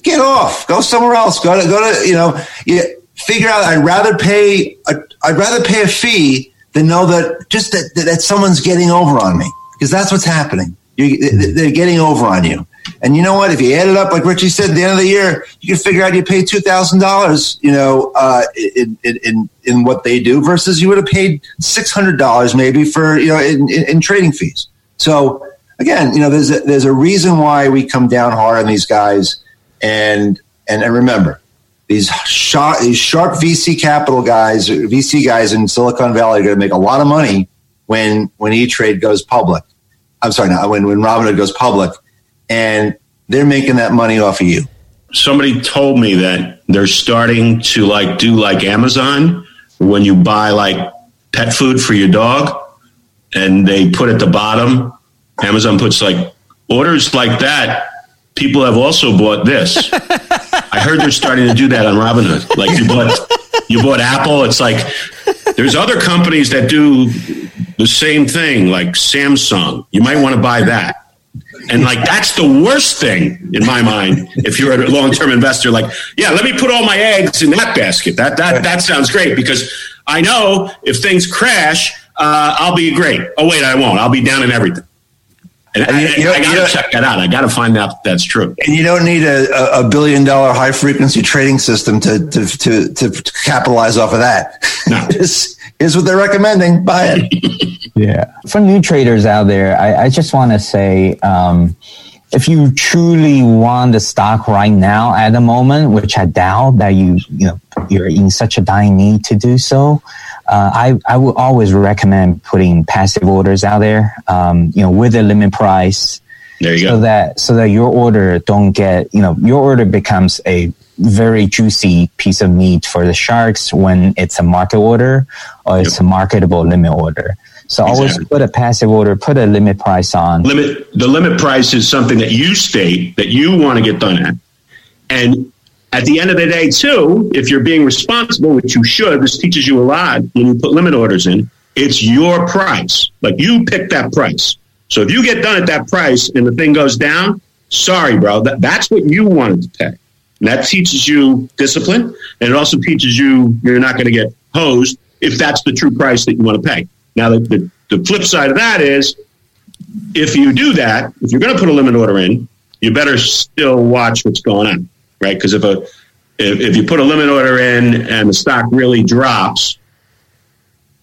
get off, go somewhere else. Go to go to you know, you figure out. I'd rather pay a, I'd rather pay a fee than know that just that, that someone's getting over on me because that's what's happening. You, they're getting over on you. And you know what? If you add it up, like Richie said, at the end of the year, you can figure out you pay two thousand dollars, you know, uh, in, in in what they do versus you would have paid six hundred dollars maybe for you know in, in, in, trading fees. So again, you know, there's a, there's a reason why we come down hard on these guys, and and, and remember. These sharp, these sharp VC capital guys, VC guys in Silicon Valley are going to make a lot of money when when E Trade goes public. I'm sorry, now when when Robinhood goes public, and they're making that money off of you. Somebody told me that they're starting to like do like Amazon when you buy like pet food for your dog and they put at the bottom Amazon puts like orders like that people have also bought this. I heard they're starting to do that on Robinhood. Like you bought you bought Apple, it's like there's other companies that do the same thing like Samsung. You might want to buy that. And like that's the worst thing in my mind. If you're a long term investor, like, yeah, let me put all my eggs in that basket. That that that sounds great because I know if things crash, uh, I'll be great. Oh wait, I won't. I'll be down in everything. And, and I, you I got to check that out. I got to find out that's true. And you don't need a, a billion dollar high frequency trading system to, to, to, to capitalize off of that. No. is what they're recommending. Buy it. yeah. For new traders out there, I, I just want to say, um, if you truly want the stock right now at the moment, which I doubt that you, you know, you're in such a dying need to do so, uh, I, I would always recommend putting passive orders out there, um, you know, with a limit price. There you so go. that, so that your order don't get, you know, your order becomes a very juicy piece of meat for the sharks when it's a market order or it's yep. a marketable limit order. So exactly. always put a passive order, put a limit price on. Limit the limit price is something that you state that you want to get done at. And at the end of the day, too, if you're being responsible, which you should, this teaches you a lot when you put limit orders in, it's your price. Like you pick that price. So if you get done at that price and the thing goes down, sorry, bro, that, that's what you wanted to pay. And that teaches you discipline. And it also teaches you you're not going to get hosed if that's the true price that you want to pay. Now, the, the, the flip side of that is if you do that, if you're going to put a limit order in, you better still watch what's going on right? Because if a if, if you put a limit order in and the stock really drops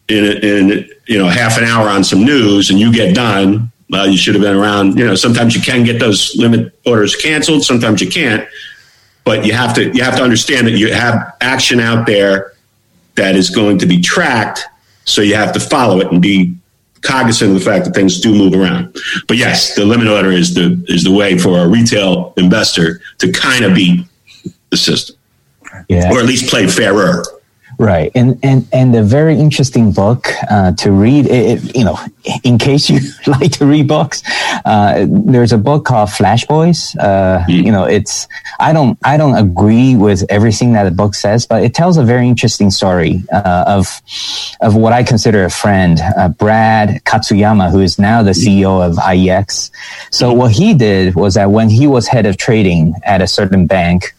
in in you know half an hour on some news and you get done, well, you should have been around. You know, sometimes you can get those limit orders canceled, sometimes you can't. But you have to you have to understand that you have action out there that is going to be tracked, so you have to follow it and be cognizant of the fact that things do move around. But yes, the limit order is the is the way for a retail investor to kind of beat the system, yeah. or at least play fairer. Right, and and and a very interesting book uh, to read. It, it, you know, in case you like to read books, uh, there's a book called Flash Boys. Uh, mm. You know, it's I don't I don't agree with everything that the book says, but it tells a very interesting story uh, of of what I consider a friend, uh, Brad Katsuyama, who is now the CEO of IEX. So what he did was that when he was head of trading at a certain bank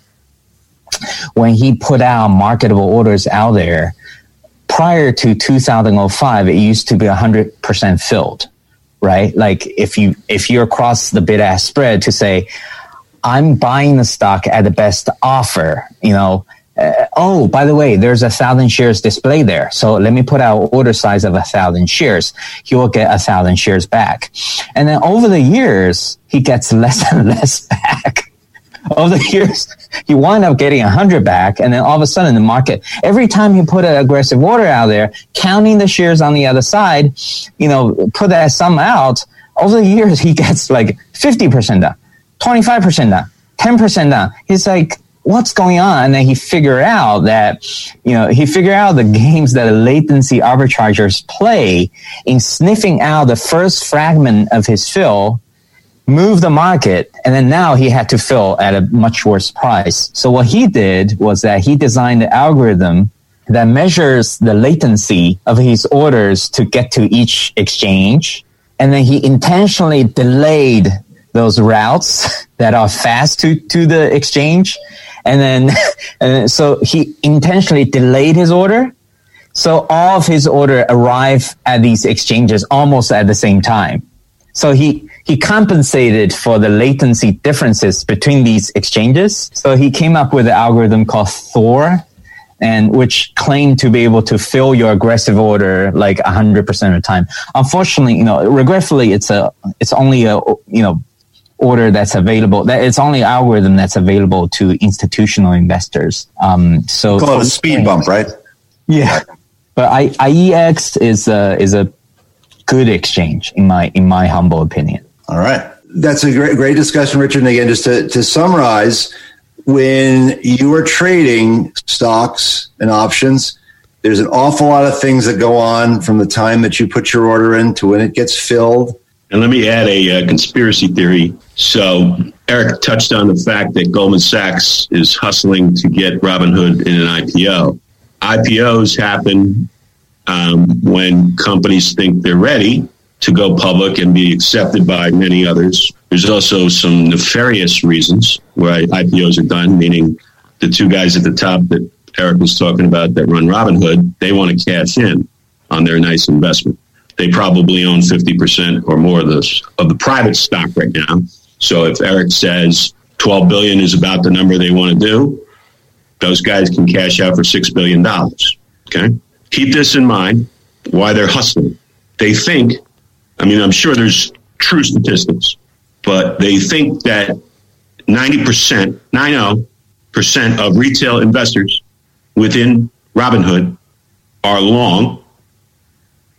when he put out marketable orders out there, prior to 2005, it used to be 100% filled, right? Like if you, if you're across the bid ask spread to say, I'm buying the stock at the best offer, you know, uh, oh, by the way, there's a thousand shares display there. So let me put out order size of a thousand shares. He will get a thousand shares back. And then over the years, he gets less and less back over the years, you wind up getting a hundred back, and then all of a sudden the market, every time you put an aggressive order out there, counting the shares on the other side, you know, put that sum out, over the years he gets like 50% down, 25% down, 10% down. He's like, what's going on? And then he figured out that, you know, he figured out the games that latency arbitragers play in sniffing out the first fragment of his fill move the market and then now he had to fill at a much worse price. So what he did was that he designed the algorithm that measures the latency of his orders to get to each exchange. And then he intentionally delayed those routes that are fast to, to the exchange. And then, and so he intentionally delayed his order. So all of his order arrive at these exchanges almost at the same time. So he, he compensated for the latency differences between these exchanges. So he came up with an algorithm called Thor, and which claimed to be able to fill your aggressive order like 100% of the time. Unfortunately, you know, regretfully, it's a, it's only a, you know, order that's available. That it's only algorithm that's available to institutional investors. Um, so call it a speed bump, right? Yeah, but I, IEX is a, is a good exchange in my in my humble opinion. All right. That's a great, great discussion, Richard. And again, just to, to summarize, when you are trading stocks and options, there's an awful lot of things that go on from the time that you put your order in to when it gets filled. And let me add a, uh, conspiracy theory. So Eric touched on the fact that Goldman Sachs is hustling to get Robinhood in an IPO. IPOs happen um, when companies think they're ready to go public and be accepted by many others. There's also some nefarious reasons why IPOs are done, meaning the two guys at the top that Eric was talking about that run Robinhood, they want to cash in on their nice investment. They probably own 50% or more of this of the private stock right now. So if Eric says 12 billion is about the number they want to do, those guys can cash out for 6 billion dollars. Okay? Keep this in mind why they're hustling. They think I mean, I'm sure there's true statistics, but they think that 90%, 90% of retail investors within Robinhood are long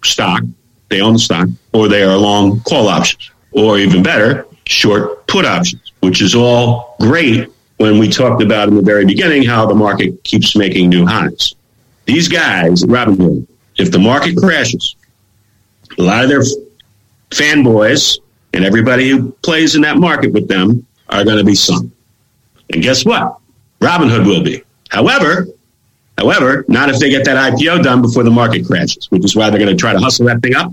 stock, they own the stock, or they are long call options, or even better, short put options, which is all great when we talked about in the very beginning how the market keeps making new highs. These guys Robinhood, if the market crashes, a lot of their fanboys and everybody who plays in that market with them are going to be sunk. And guess what? Robinhood will be. However, however, not if they get that IPO done before the market crashes, which is why they're going to try to hustle that thing up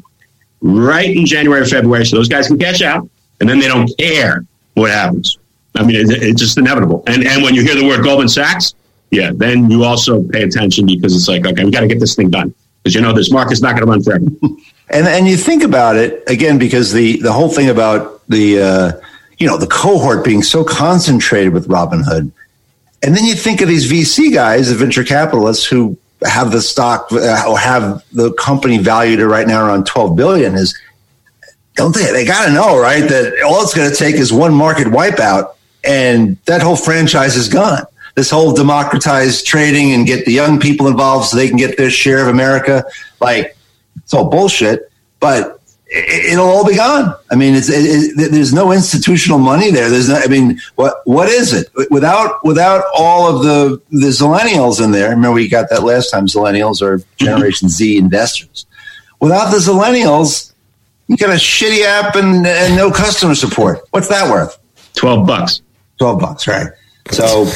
right in January or February so those guys can catch out and then they don't care what happens. I mean, it, it's just inevitable. And and when you hear the word Goldman Sachs, yeah, then you also pay attention because it's like, okay, we got to get this thing done because you know this market's not going to run forever. And and you think about it again because the the whole thing about the uh, you know the cohort being so concentrated with Robinhood, and then you think of these VC guys, the venture capitalists who have the stock uh, or have the company valued at right now around twelve billion. Is don't they? They got to know right that all it's going to take is one market wipeout, and that whole franchise is gone. This whole democratized trading and get the young people involved so they can get their share of America, like it's all bullshit, but it'll all be gone. I mean, it's, it, it, there's no institutional money there. There's no, I mean, what, what is it without, without all of the, the zillennials in there? Remember we got that last time. Zillennials are generation Z investors. Without the zillennials, you got a shitty app and, and no customer support. What's that worth? 12 bucks. 12 bucks. Right. So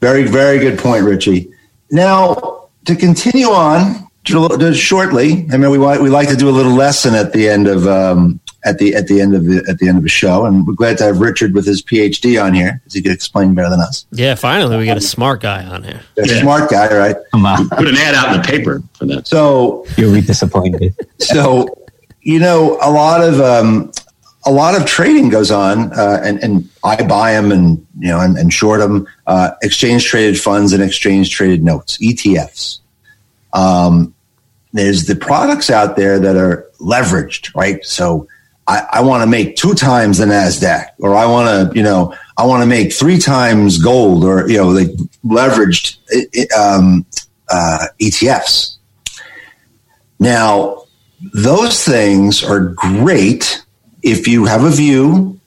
very, very good point, Richie. Now to continue on, shortly. I mean, we we like to do a little lesson at the end of um, at the at the end of the at the end of the show, and we're glad to have Richard with his PhD on here because he could explain better than us. Yeah, finally we got a smart guy on here. A yeah. smart guy, right? Come on, put an ad out in the paper for that. So you'll be disappointed. so you know, a lot of um, a lot of trading goes on, uh, and, and I buy them and you know and, and short them. Uh, exchange traded funds and exchange traded notes, ETFs. Um, there's the products out there that are leveraged, right? So I, I want to make two times the Nasdaq, or I want to, you know, I want to make three times gold, or you know, like leveraged um, uh, ETFs. Now, those things are great if you have a view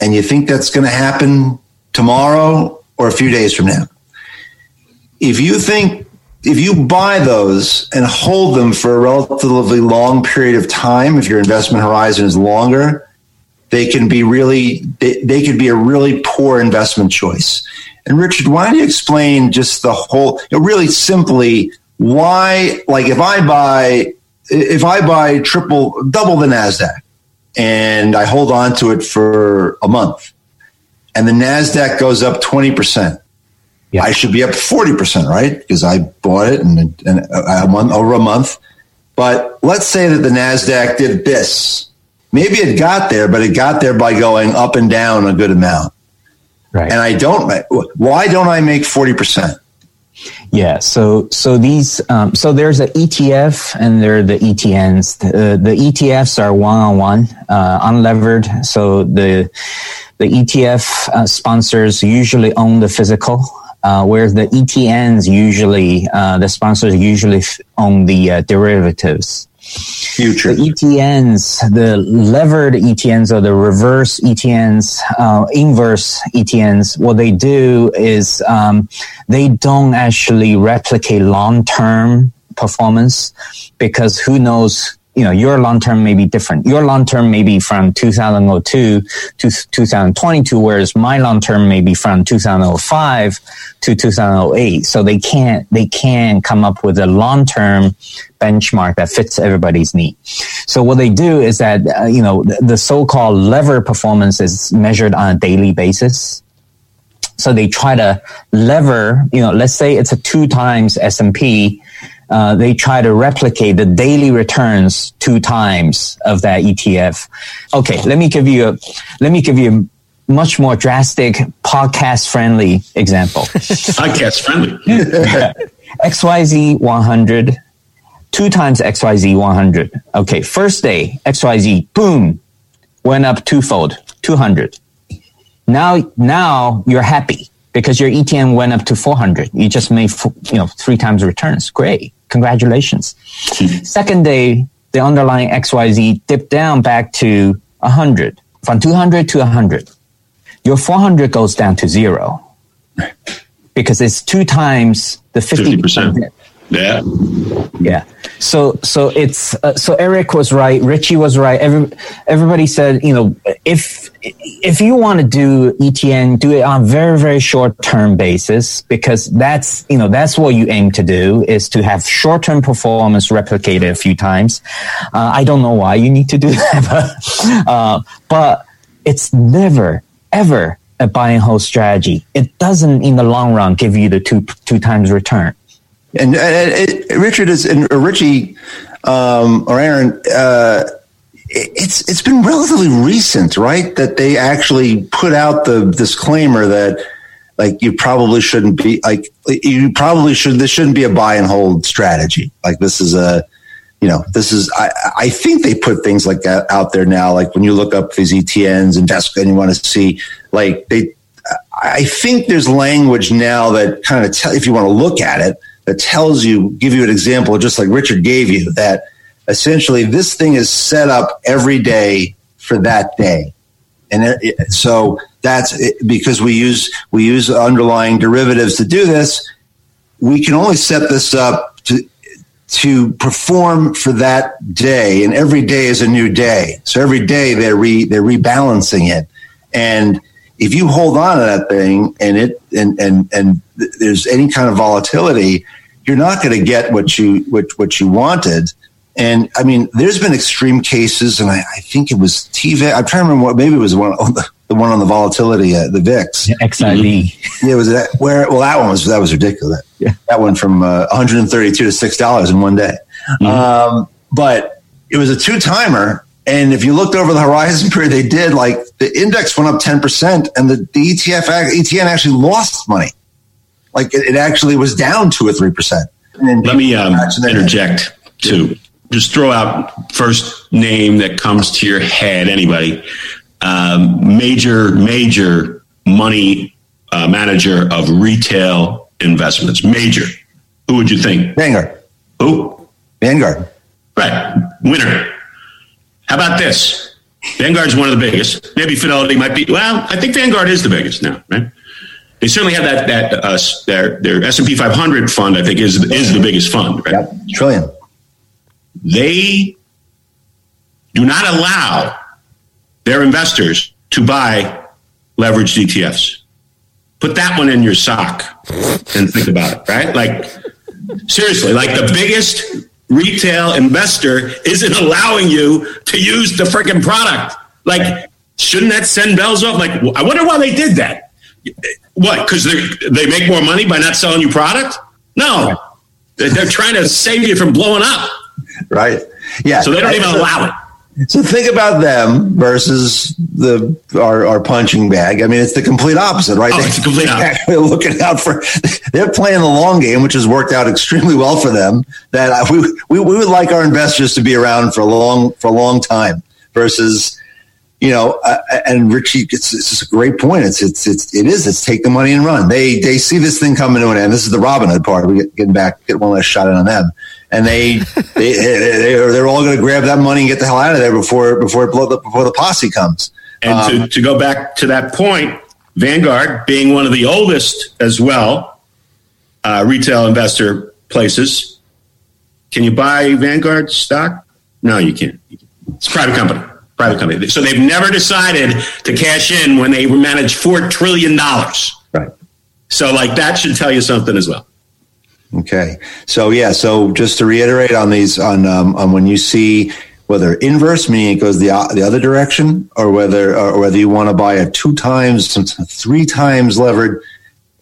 and you think that's going to happen tomorrow or a few days from now. If you think if you buy those and hold them for a relatively long period of time, if your investment horizon is longer, they can be really they, they could be a really poor investment choice. And Richard, why don't you explain just the whole you know, really simply why like if I buy if I buy triple double the Nasdaq and I hold on to it for a month and the Nasdaq goes up 20%, I should be up 40%, right? Because I bought it and, and a month, over a month. But let's say that the NASDAQ did this. Maybe it got there, but it got there by going up and down a good amount. Right. And I don't, why don't I make 40%? Yeah, so so these um, so there's an ETF and there are the ETNs. The, the ETFs are one on one, unlevered. So the the ETF uh, sponsors usually own the physical uh, whereas the ETNs usually, uh, the sponsors usually own the uh, derivatives. Future. The ETNs, the levered ETNs or the reverse ETNs, uh, inverse ETNs, what they do is um, they don't actually replicate long term performance because who knows you know, your long term may be different. Your long term may be from 2002 to 2022, whereas my long term may be from 2005 to 2008. So they can't, they can come up with a long term benchmark that fits everybody's need. So what they do is that, uh, you know, the, the so-called lever performance is measured on a daily basis. So they try to lever, you know, let's say it's a two times S&P uh, they try to replicate the daily returns two times of that ETF. Okay, let me give you a let me give you a much more drastic podcast friendly example. podcast friendly. XYZ 100, two times XYZ 100. Okay, first day, XYZ, boom, went up twofold, 200. Now, now you're happy because your ETN went up to 400. You just made, you know, three times returns. Great. Congratulations. Second day, the underlying XYZ dipped down back to 100, from 200 to 100. Your 400 goes down to zero because it's two times the 50%. 50%. Yeah. Yeah. So so it's uh, so Eric was right, Richie was right. Every, everybody said, you know, if if you want to do ETN, do it on very very short term basis because that's you know that's what you aim to do is to have short term performance replicated a few times. Uh, I don't know why you need to do that, but, uh, but it's never ever a buy and hold strategy. It doesn't in the long run give you the two two times return. And, and Richard is and Richie um, or Aaron. Uh, it's it's been relatively recent, right? That they actually put out the disclaimer that like you probably shouldn't be like you probably should this shouldn't be a buy and hold strategy. Like this is a you know this is I, I think they put things like that out there now. Like when you look up these ETNs and desk and you want to see like they. I think there's language now that kind of tell if you want to look at it that tells you, give you an example, just like Richard gave you, that essentially this thing is set up every day for that day. And it, so that's it, because we use we use underlying derivatives to do this. We can only set this up to to perform for that day, and every day is a new day. So every day they're re, they're rebalancing it, and if you hold on to that thing and it and and and there's any kind of volatility, you're not going to get what you what what you wanted. And I mean, there's been extreme cases, and I, I think it was TV. I'm trying to remember what maybe it was one on the, the one on the volatility, uh, the VIX, yeah, XIV. Yeah, was that where? Well, that one was that was ridiculous. Yeah. That one from uh, 132 to six dollars in one day. Mm-hmm. Um, but it was a two timer, and if you looked over the horizon period, they did like the index went up 10 percent, and the, the ETF ETN actually lost money. Like it, it actually was down two or three percent. Let me um, interject too. Just throw out first name that comes to your head. Anybody? Um, major, major money uh, manager of retail investments. Major. Who would you think? Vanguard. Who? Vanguard. Right. Winner. How about this? Vanguard's one of the biggest. Maybe Fidelity might be. Well, I think Vanguard is the biggest now, right? They certainly have that that uh, their their S and P 500 fund. I think is is the biggest fund, right? Yep, trillion. They do not allow their investors to buy leveraged ETFs. Put that one in your sock and think about it, right? Like seriously, like the biggest retail investor isn't allowing you to use the freaking product. Like, shouldn't that send bells off? Like, I wonder why they did that. What? Because they they make more money by not selling you product? No, they're trying to save you from blowing up. Right. Yeah. So they don't even allow it. So think about them versus the our, our punching bag. I mean, it's the complete opposite, right? Oh, it's complete opposite. They're looking out for. They're playing the long game, which has worked out extremely well for them. That we, we we would like our investors to be around for a long for a long time versus you know, uh, and Richie, it's, it's a great point. It's, it's, it's, it is, it's take the money and run. They, they see this thing coming to an end. This is the Robinhood part. We get getting back, get one last shot in on them. And they, they, they are, they're all going to grab that money and get the hell out of there before, before, it blow the, before the posse comes. And um, to, to go back to that point, Vanguard being one of the oldest as well, uh, retail investor places. Can you buy Vanguard stock? No, you can't. It's a private company private company. So they've never decided to cash in when they manage four trillion dollars. Right. So like that should tell you something as well. Okay. So yeah. So just to reiterate on these, on um, on when you see whether inverse meaning it goes the the other direction, or whether or whether you want to buy a two times, three times levered.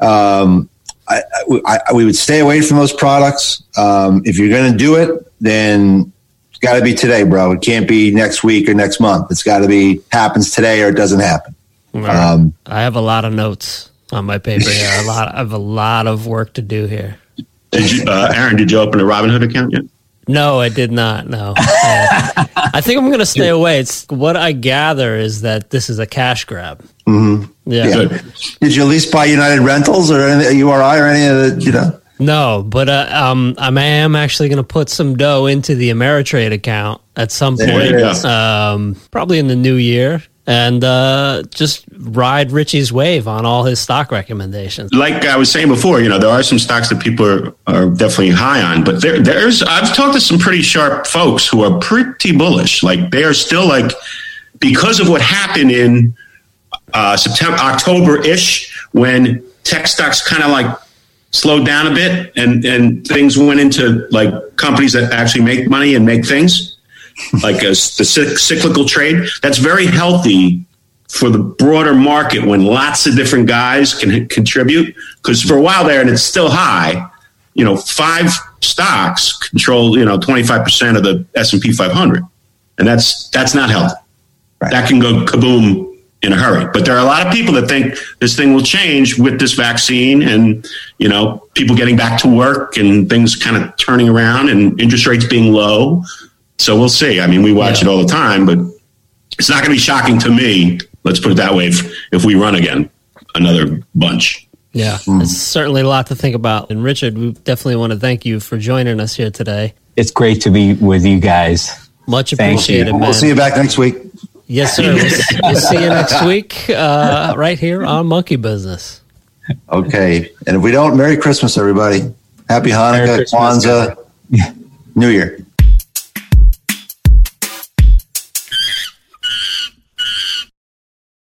Um, I, I, I, we would stay away from those products. Um, if you're going to do it, then it's got to be today, bro. It can't be next week or next month. It's got to be happens today or it doesn't happen. Right. Um, I have a lot of notes on my paper here. a lot. I have a lot of work to do here. Did you, uh, Aaron? Did you open a Robinhood account yet? No, I did not. No, uh, I think I'm going to stay away. It's what I gather is that this is a cash grab. Mm-hmm. Yeah. yeah. Did you at least buy United Rentals or any, URI or any of the you know? No, but uh, um, I am actually going to put some dough into the Ameritrade account at some point, um, probably in the new year. And uh, just ride Richie's wave on all his stock recommendations. Like I was saying before, you know, there are some stocks that people are, are definitely high on, but there, there's, I've talked to some pretty sharp folks who are pretty bullish. Like they are still like, because of what happened in uh, September, October ish, when tech stocks kind of like slowed down a bit and, and things went into like companies that actually make money and make things like a, the cyclical trade. That's very healthy for the broader market when lots of different guys can contribute. Because for a while there, and it's still high, you know, five stocks control you know twenty five percent of the S and P five hundred, and that's that's not healthy. Right. That can go kaboom in a hurry. But there are a lot of people that think this thing will change with this vaccine and, you know, people getting back to work and things kind of turning around and interest rates being low. So we'll see. I mean, we watch yeah. it all the time, but it's not going to be shocking to me. Let's put it that way. If, if we run again, another bunch. Yeah, mm. it's certainly a lot to think about. And Richard, we definitely want to thank you for joining us here today. It's great to be with you guys. Much appreciated. We'll see you back next week. Yes, sir. we'll, we'll see you next week uh, right here on Monkey Business. Okay. And if we don't, Merry Christmas, everybody. Happy Hanukkah, Kwanzaa, New Year.